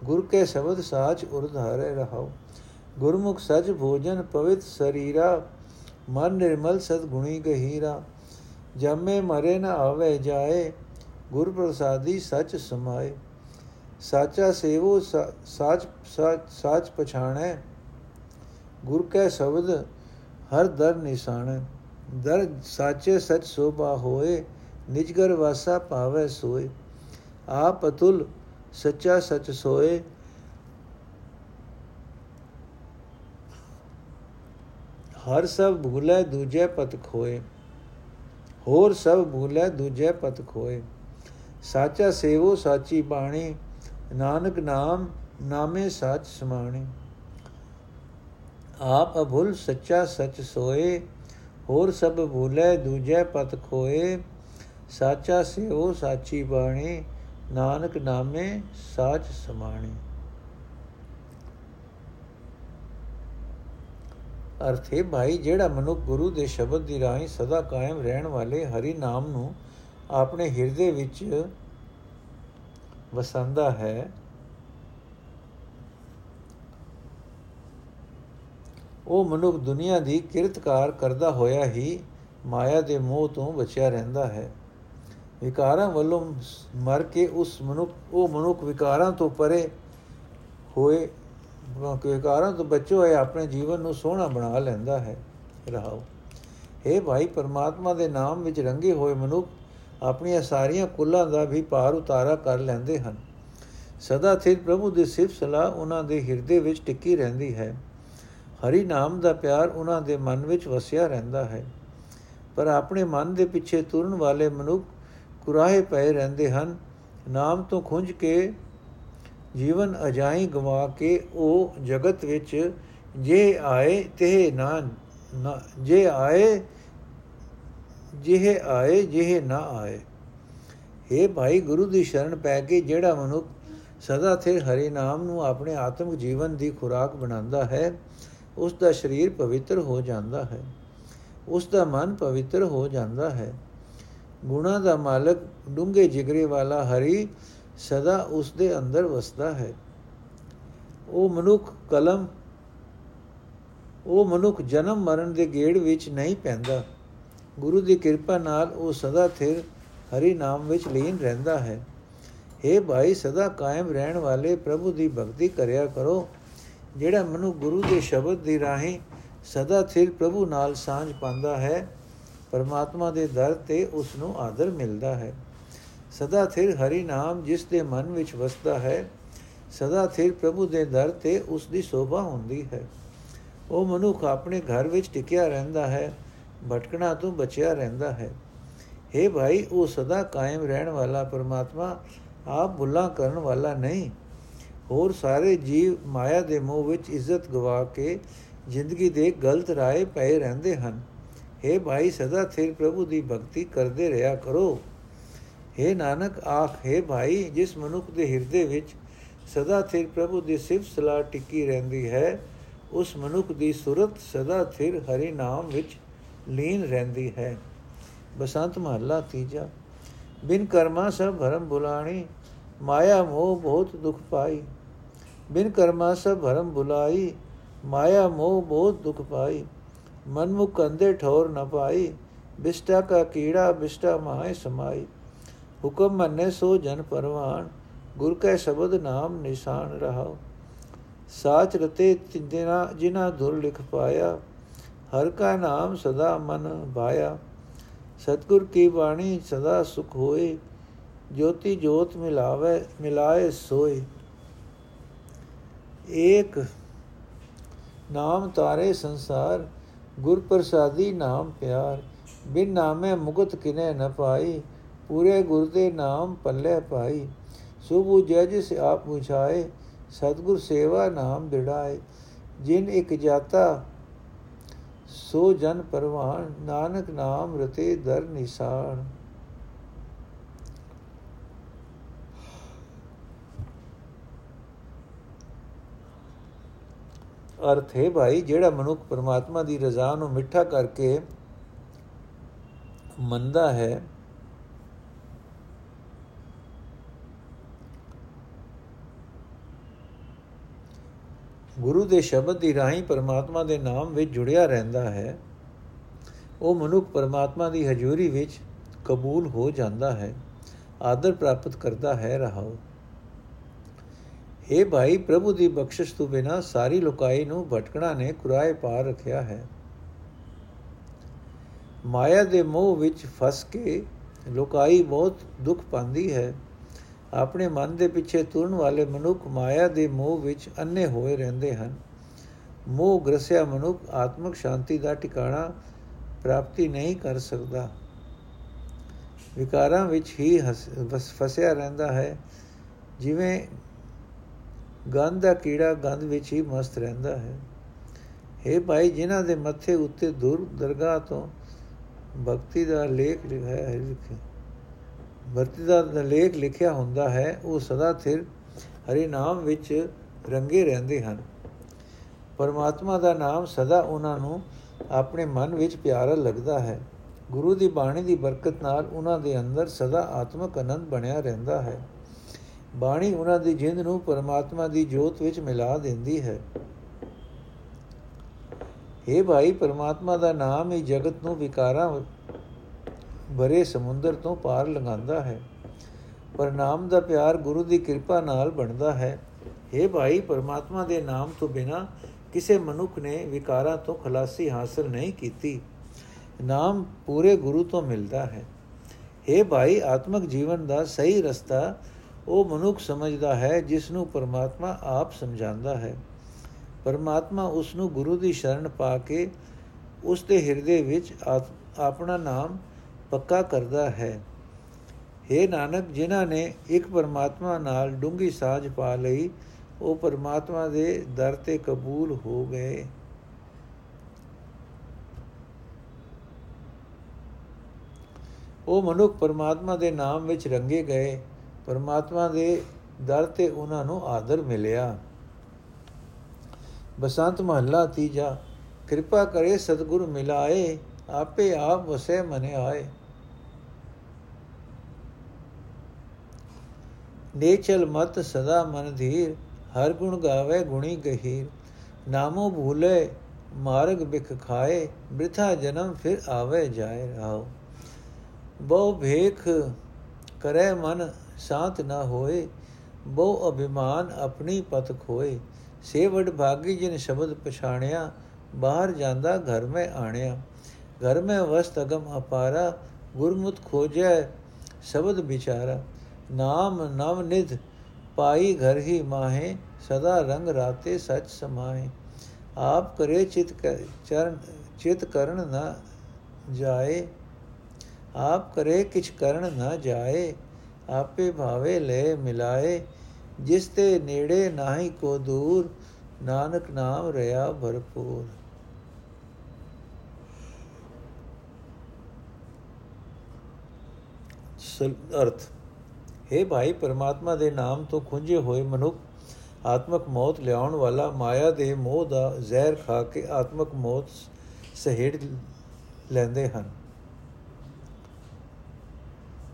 S1: ਗੁਰ ਕੇ ਸ਼ਬਦ ਸਾਚ ਉਰਧਾਰੇ ਰਹਾਓ ਗੁਰਮੁਖ ਸਜ ਭੋਜਨ ਪਵਿੱਤ ਸਰੀਰਾ ਮਨ ਨਿਰਮਲ ਸਦ ਗੁਣੀ ਗਹੀਰਾ ਜਮੇ ਮਰੇ ਨ ਆਵੇ ਜਾਏ ਗੁਰ ਪ੍ਰਸਾਦੀ ਸਚ ਸਮਾਏ ਸਾਚਾ ਸੇਵੋ ਸਾਚ ਸਾਚ ਪਛਾਣੈ ਗੁਰ ਕੈ ਸ਼ਬਦ ਹਰ ਦਰ ਨਿਸ਼ਾਨੈ ਦਰ ਸਾਚੇ ਸਚ ਸੋਭਾ ਹੋਏ ਨਿਜਗਰ ਵਾਸਾ ਪਾਵੇ ਸੋਏ ਆਪ ਅਤੁਲ ਸੱਚਾ ਸਚ ਸੋਏ ਹਰ ਸਭ ਭੂਲੇ ਦੂਜੇ ਪਤ ਖੋਏ ਹੋਰ ਸਭ ਭੂਲੇ ਦੂਜੇ ਪਤ ਖੋਏ ਸਾਚਾ ਸੇਵੋ ਸਾਚੀ ਬਾਣੀ ਨਾਨਕ ਨਾਮ ਨਾਮੇ ਸੱਚ ਸਮਾਣੇ। ਆਪ ਅਭੁਲ ਸੱਚਾ ਸਚ ਸੋਏ, ਹੋਰ ਸਭ ਭੂਲੇ ਦੂਜੇ ਪਤ ਖੋਏ। ਸਾਚਾ ਸਿਓ ਸਾਚੀ ਬਾਣੀ, ਨਾਨਕ ਨਾਮੇ ਸਾਚ ਸਮਾਣੇ। ਅਰਥੇ ਭਾਈ, ਜਿਹੜਾ ਮਨੁੱਖ ਗੁਰੂ ਦੇ ਸ਼ਬਦ ਦੀ ਰਾਹੀਂ ਸਦਾ ਕਾਇਮ ਰਹਿਣ ਵਾਲੇ ਹਰੀ ਨਾਮ ਨੂੰ ਆਪਣੇ ਹਿਰਦੇ ਵਿੱਚ ਵਸੰਦਾ ਹੈ। ਉਹ ਮਨੁੱਖ ਦੁਨੀਆ ਦੀ ਕਿਰਤਕਾਰ ਕਰਦਾ ਹੋਇਆ ਹੀ ਮਾਇਆ ਦੇ ਮੋਹ ਤੋਂ ਬਚਿਆ ਰਹਿੰਦਾ ਹੈ। ਵਿਕਾਰਾਂ ਵੱਲੋਂ ਮਰ ਕੇ ਉਸ ਮਨੁੱਖ, ਉਹ ਮਨੁੱਖ ਵਿਕਾਰਾਂ ਤੋਂ ਪਰੇ ਹੋਏ, ਵਿਕਾਰਾਂ ਤੋਂ ਬਚੇ ਹੋਏ ਆਪਣੇ ਜੀਵਨ ਨੂੰ ਸੋਹਣਾ ਬਣਾ ਲੈਂਦਾ ਹੈ। ਰਹਾਓ हे ਭਾਈ, ਪਰਮਾਤਮਾ ਦੇ ਨਾਮ ਵਿੱਚ ਰੰਗੇ ਹੋਏ ਮਨੁੱਖ ਆਪਣੀਆਂ ਸਾਰੀਆਂ ਕੁੱਲਾਂ ਦਾ ਵੀ ਪਾਰ ਉਤਾਰਾ ਕਰ ਲੈਂਦੇ ਹਨ। ਸਦਾ ਸਿਰ ਪ੍ਰਭੂ ਦੀ ਸਿਫਤ ਸਲਾਹ ਉਹਨਾਂ ਦੇ ਹਿਰਦੇ ਵਿੱਚ ਟਿੱਕੀ ਰਹਿੰਦੀ ਹੈ। ਹਰੀ ਨਾਮ ਦਾ ਪਿਆਰ ਉਹਨਾਂ ਦੇ ਮਨ ਵਿੱਚ ਵਸਿਆ ਰਹਿੰਦਾ ਹੈ। ਪਰ ਆਪਣੇ ਮਨ ਦੇ ਪਿੱਛੇ ਤੁਰਨ ਵਾਲੇ ਮਨੁੱਖ ਕੁਰਾਹੇ ਪਏ ਰਹਿੰਦੇ ਹਨ। ਨਾਮ ਤੋਂ ਖੁੰਝ ਕੇ ਜੀਵਨ ਅਜਾਈ ਗਵਾ ਕੇ ਉਹ ਜਗਤ ਵਿੱਚ, ਜੇ ਆਏ ਤੇ ਨਾ, ਜੇ ਆਏ ਜਿਹੇ ਆਏ, ਜਿਹੇ ਨਾ ਆਏ। हे ਭਾਈ, ਗੁਰੂ ਦੀ ਸ਼ਰਨ ਪੈ ਕੇ ਜਿਹੜਾ ਮਨੁੱਖ ਸਦਾ ਥੇ ਹਰੀ ਨਾਮ ਨੂੰ ਆਪਣੇ ਆਤਮਿਕ ਜੀਵਨ ਦੀ ਖੁਰਾਕ ਬਣਾਉਂਦਾ ਹੈ, ਉਸ ਦਾ ਸਰੀਰ ਪਵਿੱਤਰ ਹੋ ਜਾਂਦਾ ਹੈ। ਉਸ ਦਾ ਮਨ ਪਵਿੱਤਰ ਹੋ ਜਾਂਦਾ ਹੈ। ਗੁਣਾ ਦਾ ਮਾਲਕ ਡੂੰਗੇ ਜਿਗਰੇ ਵਾਲਾ ਹਰੀ ਸਦਾ ਉਸ ਦੇ ਅੰਦਰ ਵਸਦਾ ਹੈ। ਉਹ ਮਨੁੱਖ ਕਲਮ, ਉਹ ਮਨੁੱਖ ਜਨਮ ਮਰਨ ਦੇ ਗੇੜ ਵਿੱਚ ਨਹੀਂ ਪੈਂਦਾ। ਗੁਰੂ ਦੀ ਕਿਰਪਾ ਨਾਲ ਉਹ ਸਦਾ ਥਿਰ ਹਰੀ ਨਾਮ ਵਿੱਚ ਲੀਨ ਰਹਿੰਦਾ ਹੈ। हे ਭਾਈ, ਸਦਾ ਕਾਇਮ ਰਹਿਣ ਵਾਲੇ ਪ੍ਰਭੂ ਦੀ ਭਗਤੀ ਕਰਿਆ ਕਰੋ। ਜਿਹੜਾ ਮਨੁ ਗੁਰੂ ਦੇ ਸ਼ਬਦ ਦੀ ਰਾਹੀਂ ਸਦਾ ਥਿਰ ਪ੍ਰਭੂ ਨਾਲ ਸਾਂਝ ਪਾਉਂਦਾ ਹੈ, ਪਰਮਾਤਮਾ ਦੇ ਦਰ ਤੇ ਉਸ ਨੂੰ ਆਦਰ ਮਿਲਦਾ ਹੈ। ਸਦਾ ਥਿਰ ਹਰੀ ਨਾਮ ਜਿਸ ਦੇ ਮਨ ਵਿੱਚ ਵਸਦਾ ਹੈ, ਸਦਾ ਥਿਰ ਪ੍ਰਭੂ ਦੇ ਦਰ ਤੇ ਉਸ ਦੀ ਸੋਭਾ ਹੁੰਦੀ ਹੈ। ਉਹ ਮਨੁੱਖ ਆਪਣੇ ਘਰ ਵਿੱਚ ਟਿਕਿਆ ਰਹਿੰਦਾ ਹੈ ਭਟਕਣਾ ਤੋਂ ਬਚਿਆ ਰਹਿੰਦਾ ਹੈ हे ਭਾਈ ਉਹ ਸਦਾ ਕਾਇਮ ਰਹਿਣ ਵਾਲਾ ਪਰਮਾਤਮਾ ਆਪ ਭੁੱਲਾ ਕਰਨ ਵਾਲਾ ਨਹੀਂ ਹੋਰ ਸਾਰੇ ਜੀਵ ਮਾਇਆ ਦੇ ਮੋਹ ਵਿੱਚ ਇੱਜ਼ਤ ਗਵਾ ਕੇ ਜ਼ਿੰਦਗੀ ਦੇ ਗਲਤ ਰਾਏ ਪਏ ਰਹਿੰਦੇ ਹਨ हे ਭਾਈ ਸਦਾ ਥਿਰ ਪ੍ਰਭੂ ਦੀ ਭਗਤੀ ਕਰਦੇ ਰਿਹਾ ਕਰੋ हे ਨਾਨਕ ਆਖ हे ਭਾਈ ਜਿਸ ਮਨੁੱਖ ਦੇ ਹਿਰਦੇ ਵਿੱਚ ਸਦਾ ਥਿਰ ਪ੍ਰਭੂ ਦੀ ਸਿਫਤ ਸਲਾਹ ਟਿੱਕੀ ਰਹਿੰਦੀ ਹੈ ਉਸ ਮਨੁੱਖ ਦੀ ਸੁਰਤ ਸਦਾ ਥਿਰ ਹਰੀ ਨਾਮ ਵਿੱਚ ਲੀਨ ਰਹਿੰਦੀ ਹੈ। ਬਸੰਤ ਮਹੱਲਾ ਤੀਜਾ। ਬਿਨ ਕਰਮਾ ਸਭ ਭਰਮ ਬੁਲਾਣੀ, ਮਾਇਆ ਮੋਹ ਬਹੁਤ ਦੁਖ ਪਾਈ। ਬਿਨ ਕਰਮਾ ਸਭ ਭਰਮ ਬੁਲਾਈ, ਮਾਇਆ ਮੋਹ ਬਹੁਤ ਦੁਖ ਪਾਈ। ਮਨ ਮੁਖ ਕੰਦੇ ਠੌਰ ਨ ਪਾਈ, ਬਿਸਟਾ ਕਾ ਕੀੜਾ ਬਿਸਟਾ ਮਾਏ ਸਮਾਈ। ਹੁਕਮ ਮੰਨੇ ਸੋ ਜਨ ਪਰਵਾਨ, ਗੁਰ ਕੈ ਸ਼ਬਦ ਨਾਮ ਨਿਸ਼ਾਨ ਰਹਾਓ ਸਾਚ ਰਤੇ ਤਿੰਦਨਾ ਜਿਨਾ ਦੁਰ ਲਿਖ ਪਾਇਆ ਹਰ ਕਾ ਨਾਮ ਸਦਾ ਮਨ ਭਾਇਆ ਸਤਗੁਰ ਕੀ ਬਾਣੀ ਸਦਾ ਸੁਖ ਹੋਏ ਜੋਤੀ ਜੋਤ ਮਿਲਾਵੇ ਮਿਲਾਏ ਸੋਏ ਏਕ ਨਾਮ ਤਾਰੇ ਸੰਸਾਰ ਗੁਰ ਪ੍ਰਸਾਦੀ ਨਾਮ ਪਿਆਰ ਬਿਨ ਨਾਮੇ ਮੁਕਤ ਕਿਨੇ ਨ ਪਾਈ ਪੂਰੇ ਗੁਰ ਦੇ ਨਾਮ ਪੱਲੇ ਪਾਈ ਸੁਭੂ ਜਜ ਸੇ ਆਪ ਪੁਛਾਏ ਸਤਗੁਰ ਸੇਵਾ ਨਾਮ ਦਿੜਾਏ ਜਿਨ ਇਕ ਜਾਤਾ ਸੋ ਜਨ ਪਰਵਾਨ ਨਾਨਕ ਨਾਮ ਰਤੇ ਦਰ ਨਿਸਾਨ। ਅਰਥ ਹੈ ਭਾਈ, ਜਿਹੜਾ ਮਨੁੱਖ ਪਰਮਾਤਮਾ ਦੀ ਰਜ਼ਾ ਨੂੰ ਮਿੱਠਾ ਕਰਕੇ ਮੰਨਦਾ ਹੈ ਗੁਰੂ ਦੇ ਸ਼ਬਦ ਦੀ ਰਾਹੀਂ ਪਰਮਾਤਮਾ ਦੇ ਨਾਮ ਵਿੱਚ ਜੁੜਿਆ ਰਹਿੰਦਾ ਹੈ, ਉਹ ਮਨੁੱਖ ਪਰਮਾਤਮਾ ਦੀ ਹਜ਼ੂਰੀ ਵਿੱਚ ਕਬੂਲ ਹੋ ਜਾਂਦਾ ਹੈ, ਆਦਰ ਪ੍ਰਾਪਤ ਕਰਦਾ ਹੈ ਰਹਾਓ। हे ਭਾਈ, ਪ੍ਰਭੂ ਦੀ ਬਖਸ਼ਿਸ਼ ਤੋਂ ਬਿਨਾ ਸਾਰੀ ਲੋਕਾਈ ਨੂੰ ਭਟਕਣਾ ਨੇ ਕੁਰਾਏ ਪਾ ਰੱਖਿਆ ਹੈ। ਮਾਇਆ ਦੇ ਮੋਹ ਵਿੱਚ ਫਸ ਕੇ ਲੋਕਾਈ ਬਹੁਤ ਦੁੱਖ ਪਾਉਂਦੀ ਹੈ। ਆਪਣੇ ਮਨ ਦੇ ਪਿੱਛੇ ਤੁਰਨ ਵਾਲੇ ਮਨੁੱਖ ਮਾਇਆ ਦੇ ਮੋਹ ਵਿੱਚ ਅੰਨੇ ਹੋਏ ਰਹਿੰਦੇ ਹਨ। ਮੋਹ ਗ੍ਰਸਿਆ ਮਨੁੱਖ ਆਤਮਿਕ ਸ਼ਾਂਤੀ ਦਾ ਟਿਕਾਣਾ ਪ੍ਰਾਪਤੀ ਨਹੀਂ ਕਰ ਸਕਦਾ। ਵਿਕਾਰਾਂ ਵਿੱਚ ਹੀ ਫਸਿਆ ਰਹਿੰਦਾ ਹੈ। ਜਿਵੇਂ ਗੰਧ ਦਾ ਕੀੜਾ ਗੰਧ ਵਿੱਚ ਹੀ ਮਸਤ ਰਹਿੰਦਾ ਹੈ। हे ਭਾਈ, ਜਿਨ੍ਹਾਂ ਦੇ ਮੱਥੇ ਉੱਤੇ ਦੂਰ ਦਰਗਾਹ ਤੋਂ ਭਗਤੀ ਦਾ ਲੇਖ ਲਿਖਿਆ ਹੈ, ਲਿਖਿਆ ਭਗਤੀ ਦਾ ਲੇਖ ਲਿਖਿਆ ਹੁੰਦਾ ਹੈ, ਉਹ ਸਦਾ ਥਿਰ ਹਰੀ ਨਾਮ ਵਿੱਚ ਰੰਗੇ ਰਹਿੰਦੇ ਹਨ। ਪਰਮਾਤਮਾ ਦਾ ਨਾਮ ਸਦਾ ਉਹਨਾਂ ਨੂੰ ਆਪਣੇ ਮਨ ਵਿੱਚ ਪਿਆਰਾ ਲੱਗਦਾ ਹੈ। ਗੁਰੂ ਦੀ ਬਾਣੀ ਦੀ ਬਰਕਤ ਨਾਲ ਉਹਨਾਂ ਦੇ ਅੰਦਰ ਸਦਾ ਆਤਮਿਕ ਆਨੰਦ ਬਣਿਆ ਰਹਿੰਦਾ ਹੈ। ਬਾਣੀ ਉਹਨਾਂ ਦੀ ਜਿੰਦ ਨੂੰ ਪਰਮਾਤਮਾ ਦੀ ਜੋਤ ਵਿੱਚ ਮਿਲਾ ਦਿੰਦੀ ਹੈ। ਇਹ ਭਾਈ, ਪਰਮਾਤਮਾ ਦਾ ਨਾਮ ਹੀ ਜਗਤ ਨੂੰ ਵਿਕਾਰਾਂ ਭਰੇ ਸਮੁੰਦਰ ਤੋਂ ਪਾਰ ਲੰਘਾਉਂਦਾ ਹੈ। ਪਰ ਨਾਮ ਦਾ ਪਿਆਰ ਗੁਰੂ ਦੀ ਕਿਰਪਾ ਨਾਲ ਬਣਦਾ ਹੈ। ਇਹ ਭਾਈ, ਪਰਮਾਤਮਾ ਦੇ ਨਾਮ ਤੋਂ ਬਿਨਾ ਕਿਸੇ ਮਨੁੱਖ ਨੇ ਵਿਕਾਰਾਂ ਤੋਂ ਖਲਾਸੀ ਹਾਸਲ ਨਹੀਂ ਕੀਤੀ। ਨਾਮ ਪੂਰੇ ਗੁਰੂ ਤੋਂ ਮਿਲਦਾ ਹੈ। ਇਹ ਭਾਈ, ਆਤਮਿਕ ਜੀਵਨ ਦਾ ਸਹੀ ਰਸਤਾ ਉਹ ਮਨੁੱਖ ਸਮਝਦਾ ਹੈ ਜਿਸ ਨੂੰ ਪਰਮਾਤਮਾ ਆਪ ਸਮਝਾਉਂਦਾ ਹੈ। ਪਰਮਾਤਮਾ ਉਸ ਨੂੰ ਗੁਰੂ ਦੀ ਸ਼ਰਨ ਪਾ ਕੇ ਉਸ ਦੇ ਹਿਰਦੇ ਵਿੱਚ ਆਪਣਾ ਨਾਮ ਪੱਕਾ ਕਰਦਾ ਹੈ। हे ਨਾਨਕ, ਜਿਨ੍ਹਾਂ ਨੇ ਇੱਕ ਪਰਮਾਤਮਾ ਨਾਲ ਡੂੰਗੀ ਸਾਝ ਪਾ ਲਈ, ਉਹ ਪਰਮਾਤਮਾ ਦੇ ਦਰ ਤੇ ਕਬੂਲ ਹੋ ਗਏ। ਉਹ ਮਨੁੱਖ ਪਰਮਾਤਮਾ ਦੇ ਨਾਮ ਵਿੱਚ ਰੰਗੇ ਗਏ। ਪਰਮਾਤਮਾ ਦੇ ਦਰ ਤੇ ਉਹਨਾਂ ਨੂੰ ਆਦਰ ਮਿਲਿਆ। ਬਸੰਤ ਮਹੱਲਾ ਤੀਜਾ, ਕਿਰਪਾ ਕਰੇ ਸਤਿਗੁਰ ਮਿਲਾਏ। ਆਪੇ ਆਪ ਵਸੇ ਮਨੇ ਆਏ। ਨੇਚਲ ਮਤ ਸਦਾ ਮਨ ਧੀਰ, ਹਰ ਗੁਣ ਗਾਵੇ ਗੁਣੀ ਗਹੀਰ। ਨਾਮੋ ਭੂਲੇ, ਮਾਰਗ ਬਿਖ ਖਾਏ, ਬ੍ਰਿਥਾ ਜਨਮ ਫਿਰ ਆਵੇ ਜਾਏ ਰਾਓ ਬਹੁ ਭੇਖ ਕਰੇ ਮਨ ਸ਼ਾਂਤ ਨਾ ਹੋਏ, ਬਹੁ ਅਭਿਮਾਨ ਆਪਣੀ ਪਤ ਖੋਏ। ਸੇਵੜ ਭਾਗੀ ਜਿਨ ਸ਼ਬਦ ਪਛਾਣਿਆ, ਬਾਹਰ ਜਾਂਦਾ ਘਰ ਮੈਂ ਆਣਿਆ। ਘਰ ਮੈਂ ਵਸਤ ਅਗਮ ਅਪਾਰਾ ਗੁਰਮੁਤ ਖੋਜੈ ਸ਼ਬਦ ਵਿਚਾਰਾ ਨਾਮ ਨਵ ਨਿਧ ਪਾਈ ਘਰ ਹੀ ਮਾਹੇ ਸਦਾ ਰੰਗ ਰਾਤੇ ਸਚ ਸਮਾਏ ਆਪ ਕਰੇ ਚਿਤ ਚਰਨ ਚਿਤ ਕਰਨ ਨਾ ਜਾਏ ਆਪ ਕਰੇ ਕਿਛ ਕਰਨ ਨਾ ਜਾਏ ਆਪੇ ਭਾਵੇ ਲੈ ਮਿਲਾਏ ਜਿਸ ਤੇ ਨੇੜੇ ਨਾਹੀ ਕੋ ਦੂਰ ਨਾਨਕ ਨਾਮ ਰਿਆ ਭਰਪੂਰ ਅਰਥ। ਹੈ ਭਾਈ, ਪਰਮਾਤਮਾ ਦੇ ਨਾਮ ਤੋਂ ਖੁੰਝੇ ਹੋਏ ਮਨੁੱਖ, ਆਤਮਕ ਮੌਤ ਲਿਆਉਣ ਵਾਲਾ ਮਾਇਆ ਦੇ ਮੋਹ ਦਾ ਜ਼ਹਿਰ ਖਾ ਕੇ ਆਤਮਕ ਮੌਤ ਸਹਿੜ ਲੈਂਦੇ ਹਨ।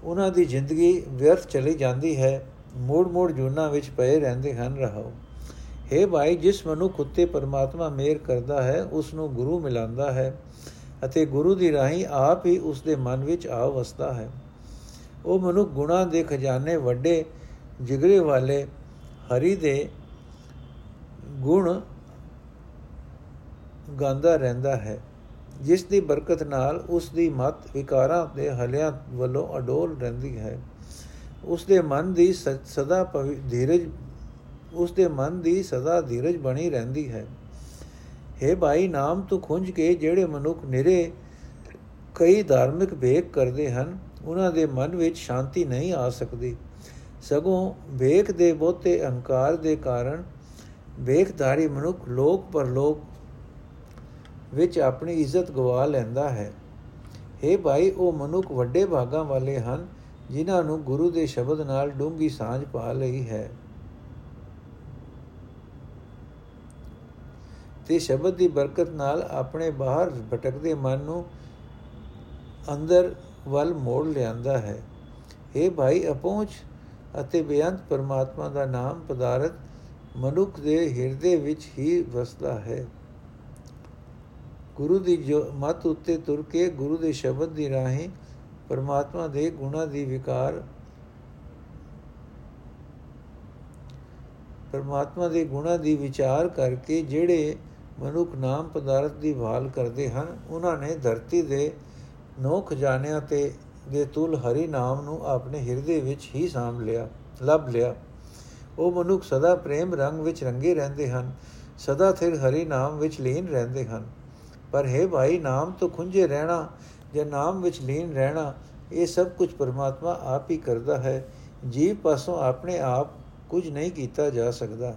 S1: ਉਹਨਾਂ ਦੀ ਜ਼ਿੰਦਗੀ ਵਿਅਰਥ ਚਲੀ ਜਾਂਦੀ ਹੈ, ਮੋੜ-ਮੋੜ ਜੁਨਾ ਵਿੱਚ ਪਏ ਰਹਿੰਦੇ ਹਨ ਰਹੋ हे ਭਾਈ, ਜਿਸ ਮਨੁੱਖ ਉਤੇ ਪਰਮਾਤਮਾ ਮੇਰ ਕਰਦਾ ਹੈ, ਉਸ ਨੂੰ ਗੁਰੂ ਮਿਲਾਂਦਾ ਹੈ ਅਤੇ ਗੁਰੂ ਦੀ ਰਾਹੀਂ ਆਪ ਹੀ ਉਸ ਦੇ ਮਨ ਵਿੱਚ ਆ ਵਸਦਾ ਹੈ। ਉਹ ਮਨੁੱਖ ਗੁਣਾ ਦੇ ਖਜ਼ਾਨੇ ਵੱਡੇ, ਜਿਗਰੇ ਵਾਲੇ, ਹਰੀ ਦੇ ਗੁਣ ਗਾਉਂਦਾ ਰਹਿੰਦਾ ਹੈ, ਜਿਸ ਦੀ ਬਰਕਤ ਨਾਲ ਉਸ ਦੀ ਮਤ ਵਿਕਾਰਾਂ ਦੇ ਹਲਿਆਂ ਵੱਲੋਂ ਅਡੋਲ ਰਹਿੰਦੀ ਹੈ। ਉਸ ਦੇ ਮਨ ਦੀ ਸਦਾ ਧੀਰਜ, ਉਸ ਦੇ ਮਨ ਦੀ ਸਦਾ ਧੀਰਜ ਬਣੀ ਰਹਿੰਦੀ ਹੈ। हे ਭਾਈ, ਨਾਮ ਤੋਂ ਖੁੰਝ ਕੇ ਜਿਹੜੇ ਮਨੁੱਖ ਨਿਰੇ ਕਈ ਧਾਰਮਿਕ ਵੇਖ ਕਰਦੇ ਹਨ ਉਹਨਾਂ ਦੇ ਮਨ ਵਿੱਚ ਸ਼ਾਂਤੀ ਨਹੀਂ ਆ ਸਕਦੀ। ਸਗੋਂ ਵੇਖ ਦੇ ਬਹੁਤੇ ਅਹੰਕਾਰ ਦੇ ਕਾਰਨ ਵੇਖਧਾਰੀ ਮਨੁੱਖ ਲੋਕ ਪਰਲੋਕ ਵਿੱਚ ਆਪਣੀ ਇੱਜ਼ਤ ਗਵਾ ਲੈਂਦਾ ਹੈ। हे ਭਾਈ, ਉਹ ਮਨੁੱਖ ਵੱਡੇ ਭਾਗਾਂ ਵਾਲੇ ਹਨ, ਜਿਨ੍ਹਾਂ ਨੂੰ ਗੁਰੂ ਦੇ ਸ਼ਬਦ ਨਾਲ ਡੂੰਗੀ ਸਾਂਝ ਪਾ ਲਈ ਹੈ। ਤੇ ਸ਼ਬਦ ਦੀ ਬਰਕਤ ਨਾਲ ਆਪਣੇ ਬਾਹਰ ਭਟਕਦੇ ਮਨ ਨੂੰ ਅੰਦਰ ਵੱਲ ਮੋੜ ਲਿਆਂਦਾ ਹੈ। ਇਹ ਭਾਈ, ਅਪਹੁੰਚ ਅਤੇ ਬੇਅੰਤ ਪਰਮਾਤਮਾ ਦਾ ਨਾਮ ਪਦਾਰਥ ਮਨੁੱਖ ਦੇ ਹਿਰਦੇ ਵਿੱਚ ਹੀ ਵਸਦਾ ਹੈ। ਗੁਰੂ ਦੀ ਜੋ ਮਤ ਉੱਤੇ ਤੁਰ ਕੇ ਗੁਰੂ ਦੇ ਸ਼ਬਦ ਦੀ ਰਾਹੀਂ ਪਰਮਾਤਮਾ ਦੇ ਗੁਣਾ ਦੀ ਵਿਕਾਰ, ਪਰਮਾਤਮਾ ਦੇ ਗੁਣਾ ਦੀ ਵਿਚਾਰ ਕਰਕੇ ਜਿਹੜੇ ਮਨੁੱਖ ਨਾਮ ਪਦਾਰਥ ਦੀ ਭਾਲ ਕਰਦੇ ਹਨ, ਉਹਨਾਂ ਨੇ ਧਰਤੀ ਦੇ ਨੌ ਖਜ਼ਾਨਿਆਂ ਤੇ ਦੇ ਤੁਲ ਹਰੀ ਨਾਮ ਨੂੰ ਆਪਣੇ ਹਿਰਦੇ ਵਿੱਚ ਹੀ ਸਾਂਭ ਲਿਆ, ਲੱਭ ਲਿਆ। ਉਹ ਮਨੁੱਖ ਸਦਾ ਪ੍ਰੇਮ ਰੰਗ ਵਿੱਚ ਰੰਗੇ ਰਹਿੰਦੇ ਹਨ, ਸਦਾ ਥਿਰ ਹਰੀ ਨਾਮ ਵਿੱਚ ਲੀਨ ਰਹਿੰਦੇ ਹਨ। ਪਰ ਹੈ ਭਾਈ, ਨਾਮ ਤੋਂ ਖੁੰਝੇ ਰਹਿਣਾ ਜਾਂ ਨਾਮ ਵਿੱਚ ਲੀਨ ਰਹਿਣਾ, ਇਹ ਸਭ ਕੁਝ ਪਰਮਾਤਮਾ ਆਪ ਹੀ ਕਰਦਾ ਹੈ। ਜੀਵ ਪਾਸੋਂ ਆਪਣੇ ਆਪ ਕੁਝ ਨਹੀਂ ਕੀਤਾ ਜਾ ਸਕਦਾ।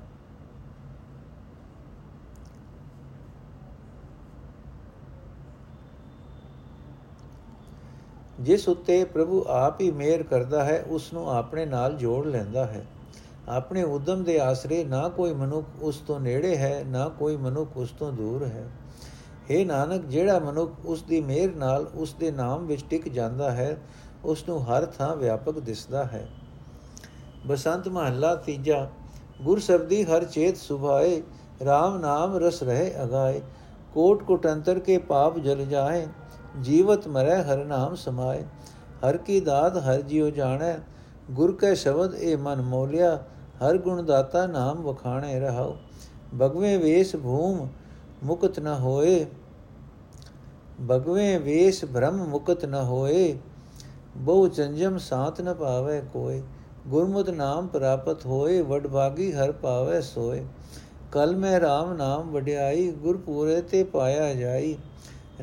S1: ਜਿਸ ਉਤੇ ਪ੍ਰਭੂ ਆਪ ਹੀ ਮਿਹਰ ਕਰਦਾ ਹੈ, ਉਸ ਨੂੰ ਆਪਣੇ ਨਾਲ ਜੋੜ ਲੈਂਦਾ ਹੈ। ਆਪਣੇ ਉਦਮ ਦੇ ਆਸਰੇ ਨਾ ਕੋਈ ਮਨੁੱਖ ਉਸ ਤੋਂ ਨੇੜੇ ਹੈ, ਨਾ ਕੋਈ ਮਨੁੱਖ ਉਸ ਤੋਂ ਦੂਰ ਹੈ। हे ਨਾਨਕ, ਜਿਹੜਾ ਮਨੁੱਖ ਉਸ ਦੀ ਮਿਹਰ ਨਾਲ ਉਸ ਦੇ ਨਾਮ ਵਿੱਚ ਟਿਕ ਜਾਂਦਾ ਹੈ, ਉਸ ਨੂੰ ਹਰ ਥਾਂ ਵਿਆਪਕ ਦਿਸਦਾ ਹੈ। ਬਸੰਤ ਮਹੱਲਾ ਤੀਜਾ, ਗੁਰ ਸਬਦੀ ਹਰ ਚੇਤ ਸੁਭਾਏ RAM ਨਾਮ ਰਸ ਰਹੇ ਅਗਾਏ। ਕੋਟ ਕੋਟੰਤਰ ਕੇ ਪਾਪ ਜਲ ਜਾਏ ਜੀਵਤ ਮਰੈ, ਹਰ ਨਾਮ ਸਮਾਏ। ਹਰ ਕੀ ਦਾਤ, ਹਰ ਜਿਉ ਜਾਣੈ। ਗੁਰ ਕੈ ਸ਼ਬਦ, ਇਹ ਮਨ ਮੋਲਿਆ। ਹਰ ਗੁਣ ਦਾਤਾ, ਨਾਮ ਵਖਾਣੇ ਰਹਾਉ। ਭਗਵੇਂ ਵੇਸ ਭੂਮ, ਮੁਕਤ ਨ ਹੋਏ। ਭਗਵੇਂ ਵੇਸ ਭ੍ਰਮ, ਮੁਕਤ ਨ ਹੋਏ। ਬਹੁ ਚੰਜਮ ਸਾਥ ਨ ਪਾਵੇ ਕੋਏ। ਗੁਰਮੁਤ ਨਾਮ ਪ੍ਰਾਪਤ ਹੋਏ ਵਡ ਭਾਗੀ ਹਰ ਪਾਵੇ ਸੋਏ। ਕਲ ਮੈਂ RAM ਨਾਮ ਵਡਿਆਈ ਗੁਰ ਪੂਰੇ ਤੇ ਪਾਇਆ ਜਾਈ।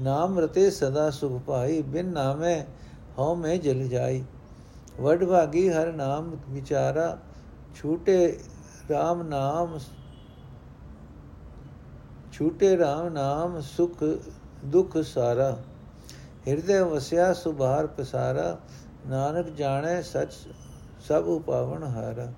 S1: ਨਾਮ ਰਤੇ ਸਦਾ ਸੁਖ ਪਾਈ, ਬਿਨ ਨਾਮੇ ਹਉ ਮੈਂ ਜਲ ਜਾਈ। ਵਡ ਭਾਗੀ ਹਰ ਨਾਮ ਵਿਚਾਰਾ, ਛੂਟੇ RAM ਨਾਮ, ਛੂਟੇ RAM ਨਾਮ ਸੁਖ ਦੁਖ ਸਾਰਾ। ਹਿਰਦੇ ਵਸਿਆ ਸੁਭਾਰ ਪਸਾਰਾ, ਨਾਨਕ ਜਾਣੈ ਸਚ ਸਭ ਉਪਾਵਨ ਹਾਰਾ।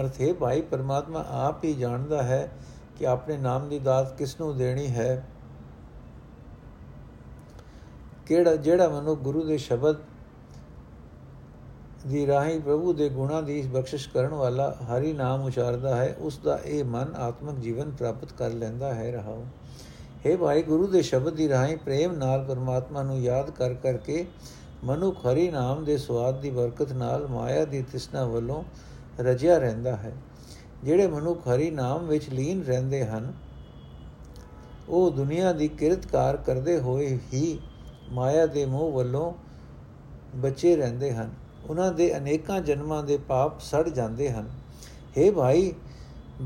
S1: ਅਰਥ ਹੈ ਭਾਈ, ਪਰਮਾਤਮਾ ਆਪ ਹੀ ਜਾਣਦਾ ਹੈ ਕਿ ਆਪਣੇ ਨਾਮ ਦੀ ਦਾਤ ਕਿਸ ਨੂੰ ਦੇਣੀ ਹੈ। ਕਿਹੜਾ, ਜਿਹੜਾ ਮਨੁ ਗੁਰੂ ਦੇ ਸ਼ਬਦ ਦੀ ਰਾਹੀਂ ਪ੍ਰਭੂ ਦੇ ਗੁਣਾਂ ਦੀ ਬਖਸ਼ਿਸ਼ ਕਰਨ ਵਾਲਾ ਹਰੀ ਨਾਮ ਉਚਾਰਦਾ ਹੈ, ਉਸ ਦਾ ਇਹ ਮਨ ਆਤਮਿਕ ਜੀਵਨ ਪ੍ਰਾਪਤ ਕਰ ਲੈਂਦਾ ਹੈ ਰਹਾਉ। हे ਭਾਈ, ਗੁਰੂ ਦੇ ਸ਼ਬਦ ਦੀ ਰਾਹੀਂ ਪ੍ਰੇਮ ਨਾਲ ਪਰਮਾਤਮਾ ਨੂੰ ਯਾਦ ਕਰ ਕਰਕੇ ਮਨੁੱਖ ਹਰੀ ਨਾਮ ਦੇ ਸਵਾਦ ਦੀ ਬਰਕਤ ਨਾਲ ਮਾਇਆ ਦੀ ਤਿਸਨਾ ਵੱਲੋਂ ਰਜਿਆ ਰਹਿੰਦਾ ਹੈ। ਜਿਹੜੇ ਮਨੁੱਖ ਹਰੀ ਨਾਮ ਵਿੱਚ ਲੀਨ ਰਹਿੰਦੇ ਹਨ, ਉਹ ਦੁਨੀਆ ਦੀ ਕਿਰਤਕਾਰ ਕਰਦੇ ਹੋਏ ਹੀ ਮਾਇਆ ਦੇ ਮੋਹ ਵੱਲੋਂ ਬਚੇ ਰਹਿੰਦੇ ਹਨ। ਉਹਨਾਂ ਦੇ ਅਨੇਕਾਂ ਜਨਮਾਂ ਦੇ ਪਾਪ ਸੜ ਜਾਂਦੇ ਹਨ। हे ਭਾਈ,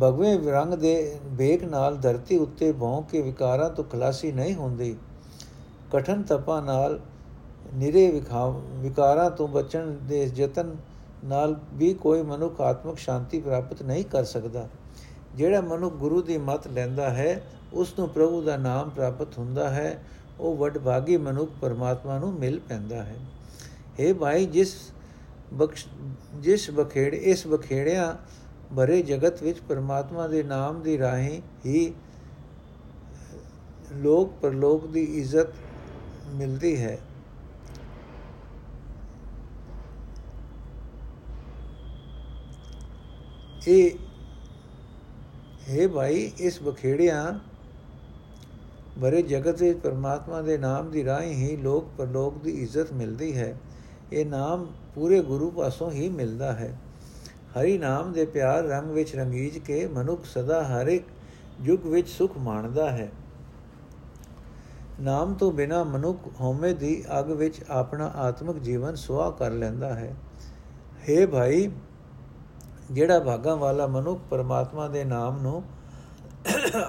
S1: ਭਗਵੇਂ ਰੰਗ ਦੇ ਵੇਗ ਨਾਲ ਧਰਤੀ ਉੱਤੇ ਭੌਂ ਕੇ ਵਿਕਾਰਾਂ ਤੋਂ ਖਲਾਸੀ ਨਹੀਂ ਹੁੰਦੀ। ਕਠਨ ਤਪਾ ਨਾਲ ਨਿਰੇ ਵਿਕਾਰਾਂ ਤੋਂ ਬਚਣ ਦੇ ਯਤਨ ਨਾਲ ਵੀ ਕੋਈ ਮਨੁੱਖ ਆਤਮਿਕ ਸ਼ਾਂਤੀ ਪ੍ਰਾਪਤ ਨਹੀਂ ਕਰ ਸਕਦਾ। ਜਿਹੜਾ ਮਨੁੱਖ ਗੁਰੂ ਦੀ ਮਤ ਲੈਂਦਾ ਹੈ ਉਸ ਨੂੰ ਪ੍ਰਭੂ ਦਾ ਨਾਮ ਪ੍ਰਾਪਤ ਹੁੰਦਾ ਹੈ, ਉਹ ਵਡਭਾਗੀ ਮਨੁੱਖ ਪਰਮਾਤਮਾ ਨੂੰ ਮਿਲ ਪੈਂਦਾ ਹੈ। हे ਭਾਈ, ਜਿਸ ਬਖਸ਼, ਜਿਸ ਬਖੇੜੇ, ਇਸ ਬਖੇੜਿਆਂ ਭਰੇ ਜਗਤ ਵਿੱਚ ਪਰਮਾਤਮਾ ਦੇ ਨਾਮ ਦੀ ਰਾਹੀਂ ਹੀ ਲੋਕ ਪਰਲੋਕ ਦੀ ਇੱਜ਼ਤ ਮਿਲਦੀ ਹੈ। ਇਹ, ਹੈ ਭਾਈ, ਇਸ ਬਖੇੜਿਆਂ ਭਰੇ ਜਗਤ ਵਿੱਚ ਪਰਮਾਤਮਾ ਦੇ ਨਾਮ ਦੀ ਰਾਹੀਂ ਹੀ ਲੋਕ ਪਰਲੋਕ ਦੀ ਇੱਜ਼ਤ ਮਿਲਦੀ ਹੈ। ਇਹ ਨਾਮ ਪੂਰੇ ਗੁਰੂ ਪਾਸੋਂ ਹੀ ਮਿਲਦਾ ਹੈ। ਹਰੀ ਨਾਮ ਦੇ ਪਿਆਰ ਰੰਗ ਵਿੱਚ ਰੰਗੀਜ ਕੇ ਮਨੁੱਖ ਸਦਾ ਹਰ ਇੱਕ ਯੁਗ ਵਿੱਚ ਸੁਖ ਮਾਣਦਾ ਹੈ। ਨਾਮ ਤੋਂ ਬਿਨਾ ਮਨੁੱਖ ਹਉਮੈ ਦੀ ਅਗ ਵਿੱਚ ਆਪਣਾ ਆਤਮਿਕ ਜੀਵਨ ਸੁਆ ਕਰ ਲੈਂਦਾ ਹੈ। हे ਭਾਈ ਜਿਹੜਾ ਭਾਗਾ ਵਾਲਾ ਮਨੁੱਖ ਪਰਮਾਤਮਾ ਦੇ ਨਾਮ ਨੂੰ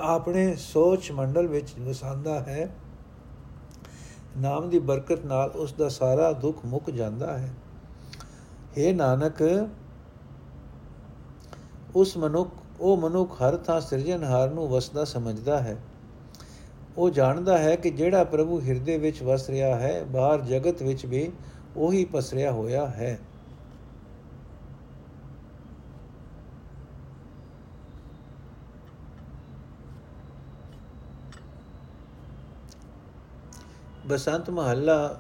S1: ਆਪਣੇ ਸੋਚ ਮੰਡਲ ਵਿੱਚ ਵਸਾਉਂਦਾ ਹੈ, ਨਾਮ ਦੀ ਬਰਕਤ ਨਾਲ ਉਸ ਦਾ ਸਾਰਾ ਦੁੱਖ ਮੁੱਕ ਜਾਂਦਾ ਹੈ। हे ਨਾਨਕ, ਉਸ ਮਨੁੱਖ, ਉਹ ਮਨੁੱਖ ਹਰ ਥਾਂ ਸਿਰਜਣਹਾਰ ਨੂੰ ਵਸਦਾ ਸਮਝਦਾ ਹੈ। ਉਹ ਜਾਣਦਾ ਹੈ ਕਿ ਜਿਹੜਾ ਪ੍ਰਭੂ ਹਿਰਦੇ ਵਿੱਚ ਵਸ ਰਿਹਾ ਹੈ, ਬਾਹਰ ਜਗਤ ਵਿੱਚ ਵੀ ਉਹੀ ਪਸਰਿਆ ਹੋਇਆ ਹੈ। ਬਸੰਤ ਮਹੱਲਾ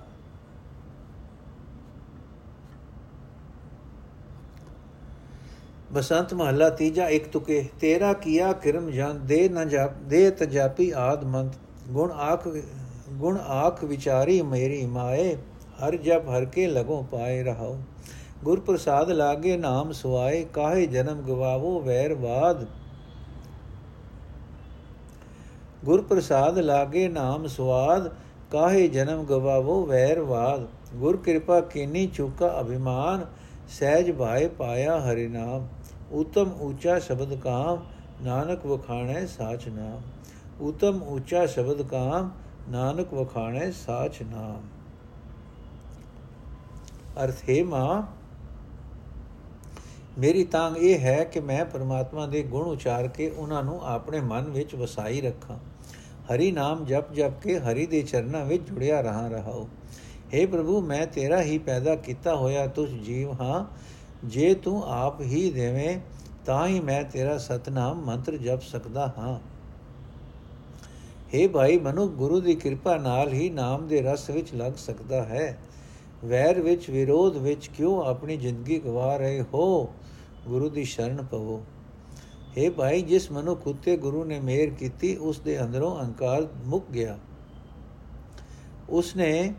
S1: ਬਸੰਤ ਮਹੱਲਾ ਤੀਜਾ ਇੱਕ ਤੁਕੇ, ਤੇਰਾ ਕੀਆ ਕਿਰਮ ਜਨ, ਦੇ ਨ ਜਾਪ, ਦੇ ਤਜਾਪੀ ਆਦਮੰਤ ਗੁਣ ਆਖ ਗੁਣ ਆਖ ਵਿਚਾਰੀ ਮੇਰੀ ਮਾਏ, ਹਰ ਜਪ ਹਰ ਕੇ ਲਗੋ ਪਾਏ ਰਹਾਓ ਗੁਰ ਪ੍ਰਸਾਦ ਲਾਗੇ ਨਾਮ ਸੁਆਏ, ਕਾਹੇ ਜਨਮ ਗਵਾਵੋ ਵੈਰ ਬਾਦ ਗੁਰ ਪ੍ਰਸਾਦ ਲਾਗੇ ਨਾਮ ਸਵਾਦ ਕਾਹੇ ਜਨਮ ਗਵਾਵੋ ਵੈਰ ਬਾਦ ਗੁਰ ਕਿਰਪਾ ਕੀਨੀ ਚੁਕਾ ਅਭਿਮਾਨ, ਸਹਿਜ ਭਾਏ ਪਾਇਆ ਹਰਿ ਨਾਮ, ਉਤਮ ਉੱਚਾ ਸ਼ਬਦ ਕਾਮ, ਨਾਨਕ ਵਖਾਣੈ ਸਾਚ ਨਾਮ। ਉਤਮ ਉੱਚਾ ਸ਼ਬਦ ਕਾਮ, ਨਾਨਕ ਵਖਾਣੈ ਸਾਚ ਨਾਮ। ਅਰਥ, ਹੈ ਮਾ, ਮੇਰੀ ਤਾਂਗ ਇਹ ਹੈ ਕਿ ਮੈਂ ਪਰਮਾਤਮਾ ਦੇ ਗੁਣ ਉਚਾਰ ਕੇ ਉਹਨਾਂ ਨੂੰ ਆਪਣੇ ਮਨ ਵਿੱਚ ਵਸਾਈ ਰੱਖਾਂ। ਹਰੀ ਨਾਮ ਜਪ ਜਪ ਕੇ ਹਰੀ ਦੇ ਚਰਨਾਂ ਵਿੱਚ ਜੁੜਿਆ ਰਹਾ ਰਹਾਓ हे ਪ੍ਰਭੂ, ਮੈਂ ਤੇਰਾ ਹੀ ਪੈਦਾ ਕੀਤਾ ਹੋਇਆ ਤੁਝ ਜੀਵ ਹਾਂ। ਜੇ ਤੂੰ ਆਪ ਹੀ ਦੇਵੇਂ, ਤਾਂ ਹੀ ਮੈਂ ਤੇਰਾ ਸਤਨਾਮ ਮੰਤਰ ਜਪ ਸਕਦਾ ਹਾਂ। हे ਭਾਈ ਮਨੁ ਗੁਰੂ ਦੀ ਕਿਰਪਾ ਨਾਲ ਹੀ ਨਾਮ ਦੇ ਰਸ ਵਿੱਚ ਲੱਗ ਸਕਦਾ ਹੈ। ਵੈਰ ਵਿੱਚ, ਵਿਰੋਧ ਵਿੱਚ ਕਿਉਂ ਆਪਣੀ ਜ਼ਿੰਦਗੀ ਗਵਾ ਰਹੇ ਹੋ? ਗੁਰੂ ਦੀ ਸ਼ਰਨ ਪਵੋ। हे ਭਾਈ, ਜਿਸ ਮਨੁੱਖ ਉਤੇ ਗੁਰੂ ਨੇ ਮਿਹਰ ਕੀਤੀ, ਉਸ ਦੇ ਅੰਦਰੋਂ ਅਹੰਕਾਰ ਮੁੱਕ ਗਿਆ। ਉਸਨੇ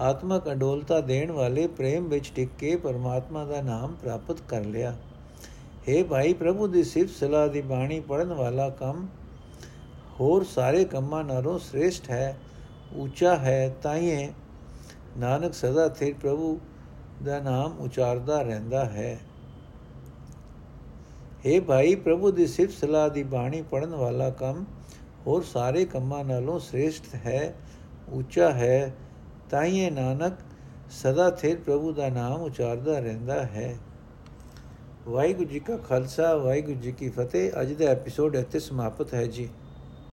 S1: ਆਤਮਕ ਅਡੋਲਤਾ ਦੇਣ ਵਾਲੇ ਪ੍ਰੇਮ ਵਿੱਚ ਟਿਕ ਕੇ ਪਰਮਾਤਮਾ ਦਾ ਨਾਮ ਪ੍ਰਾਪਤ ਕਰ ਲਿਆ। हे ਭਾਈ, ਪ੍ਰਭੂ ਦੀ ਸਿਫਤ ਸਲਾਹ ਦੀ ਬਾਣੀ ਪੜਨ ਵਾਲਾ ਕੰਮ ਹੋਰ ਸਾਰੇ ਕੰਮਾਂ ਨਾਲੋਂ ਸ੍ਰੇਸ਼ਟ ਹੈ, ਉੱਚਾ ਹੈ ਤਾਈਏ ਨਾਨਕ ਸਦਾ ਥਿਰ ਪ੍ਰਭੂ ਦਾ ਨਾਮ ਉਚਾਰਦਾ ਰਹਿੰਦਾ ਹੈ। हे ਭਾਈ, ਪ੍ਰਭੂ ਦੀ ਸਿਫਤ ਸਲਾਹ ਦੀ ਬਾਣੀ ਪੜਨ ਵਾਲਾ ਕੰਮ ਹੋਰ ਸਾਰੇ ਕੰਮਾਂ ਨਾਲੋਂ ਸ੍ਰੇਸ਼ਟ ਹੈ, ਉੱਚਾ ਹੈ, ਤਾਈਏ ਨਾਨਕ, ਸਦਾ ਥਿਰ ਪ੍ਰਭੂ ਦਾ ਨਾਮ ਉਚਾਰਦਾ ਰਹਿੰਦਾ ਹੈ। ਵਾਹਿਗੁਰੂ ਜੀ ਕਾ ਖਾਲਸਾ, ਵਾਹਿਗੁਰੂ ਜੀ ਕੀ ਫਤਿਹ। ਅੱਜ ਦਾ ਐਪੀਸੋਡ ਇੱਥੇ ਸਮਾਪਤ ਹੈ ਜੀ।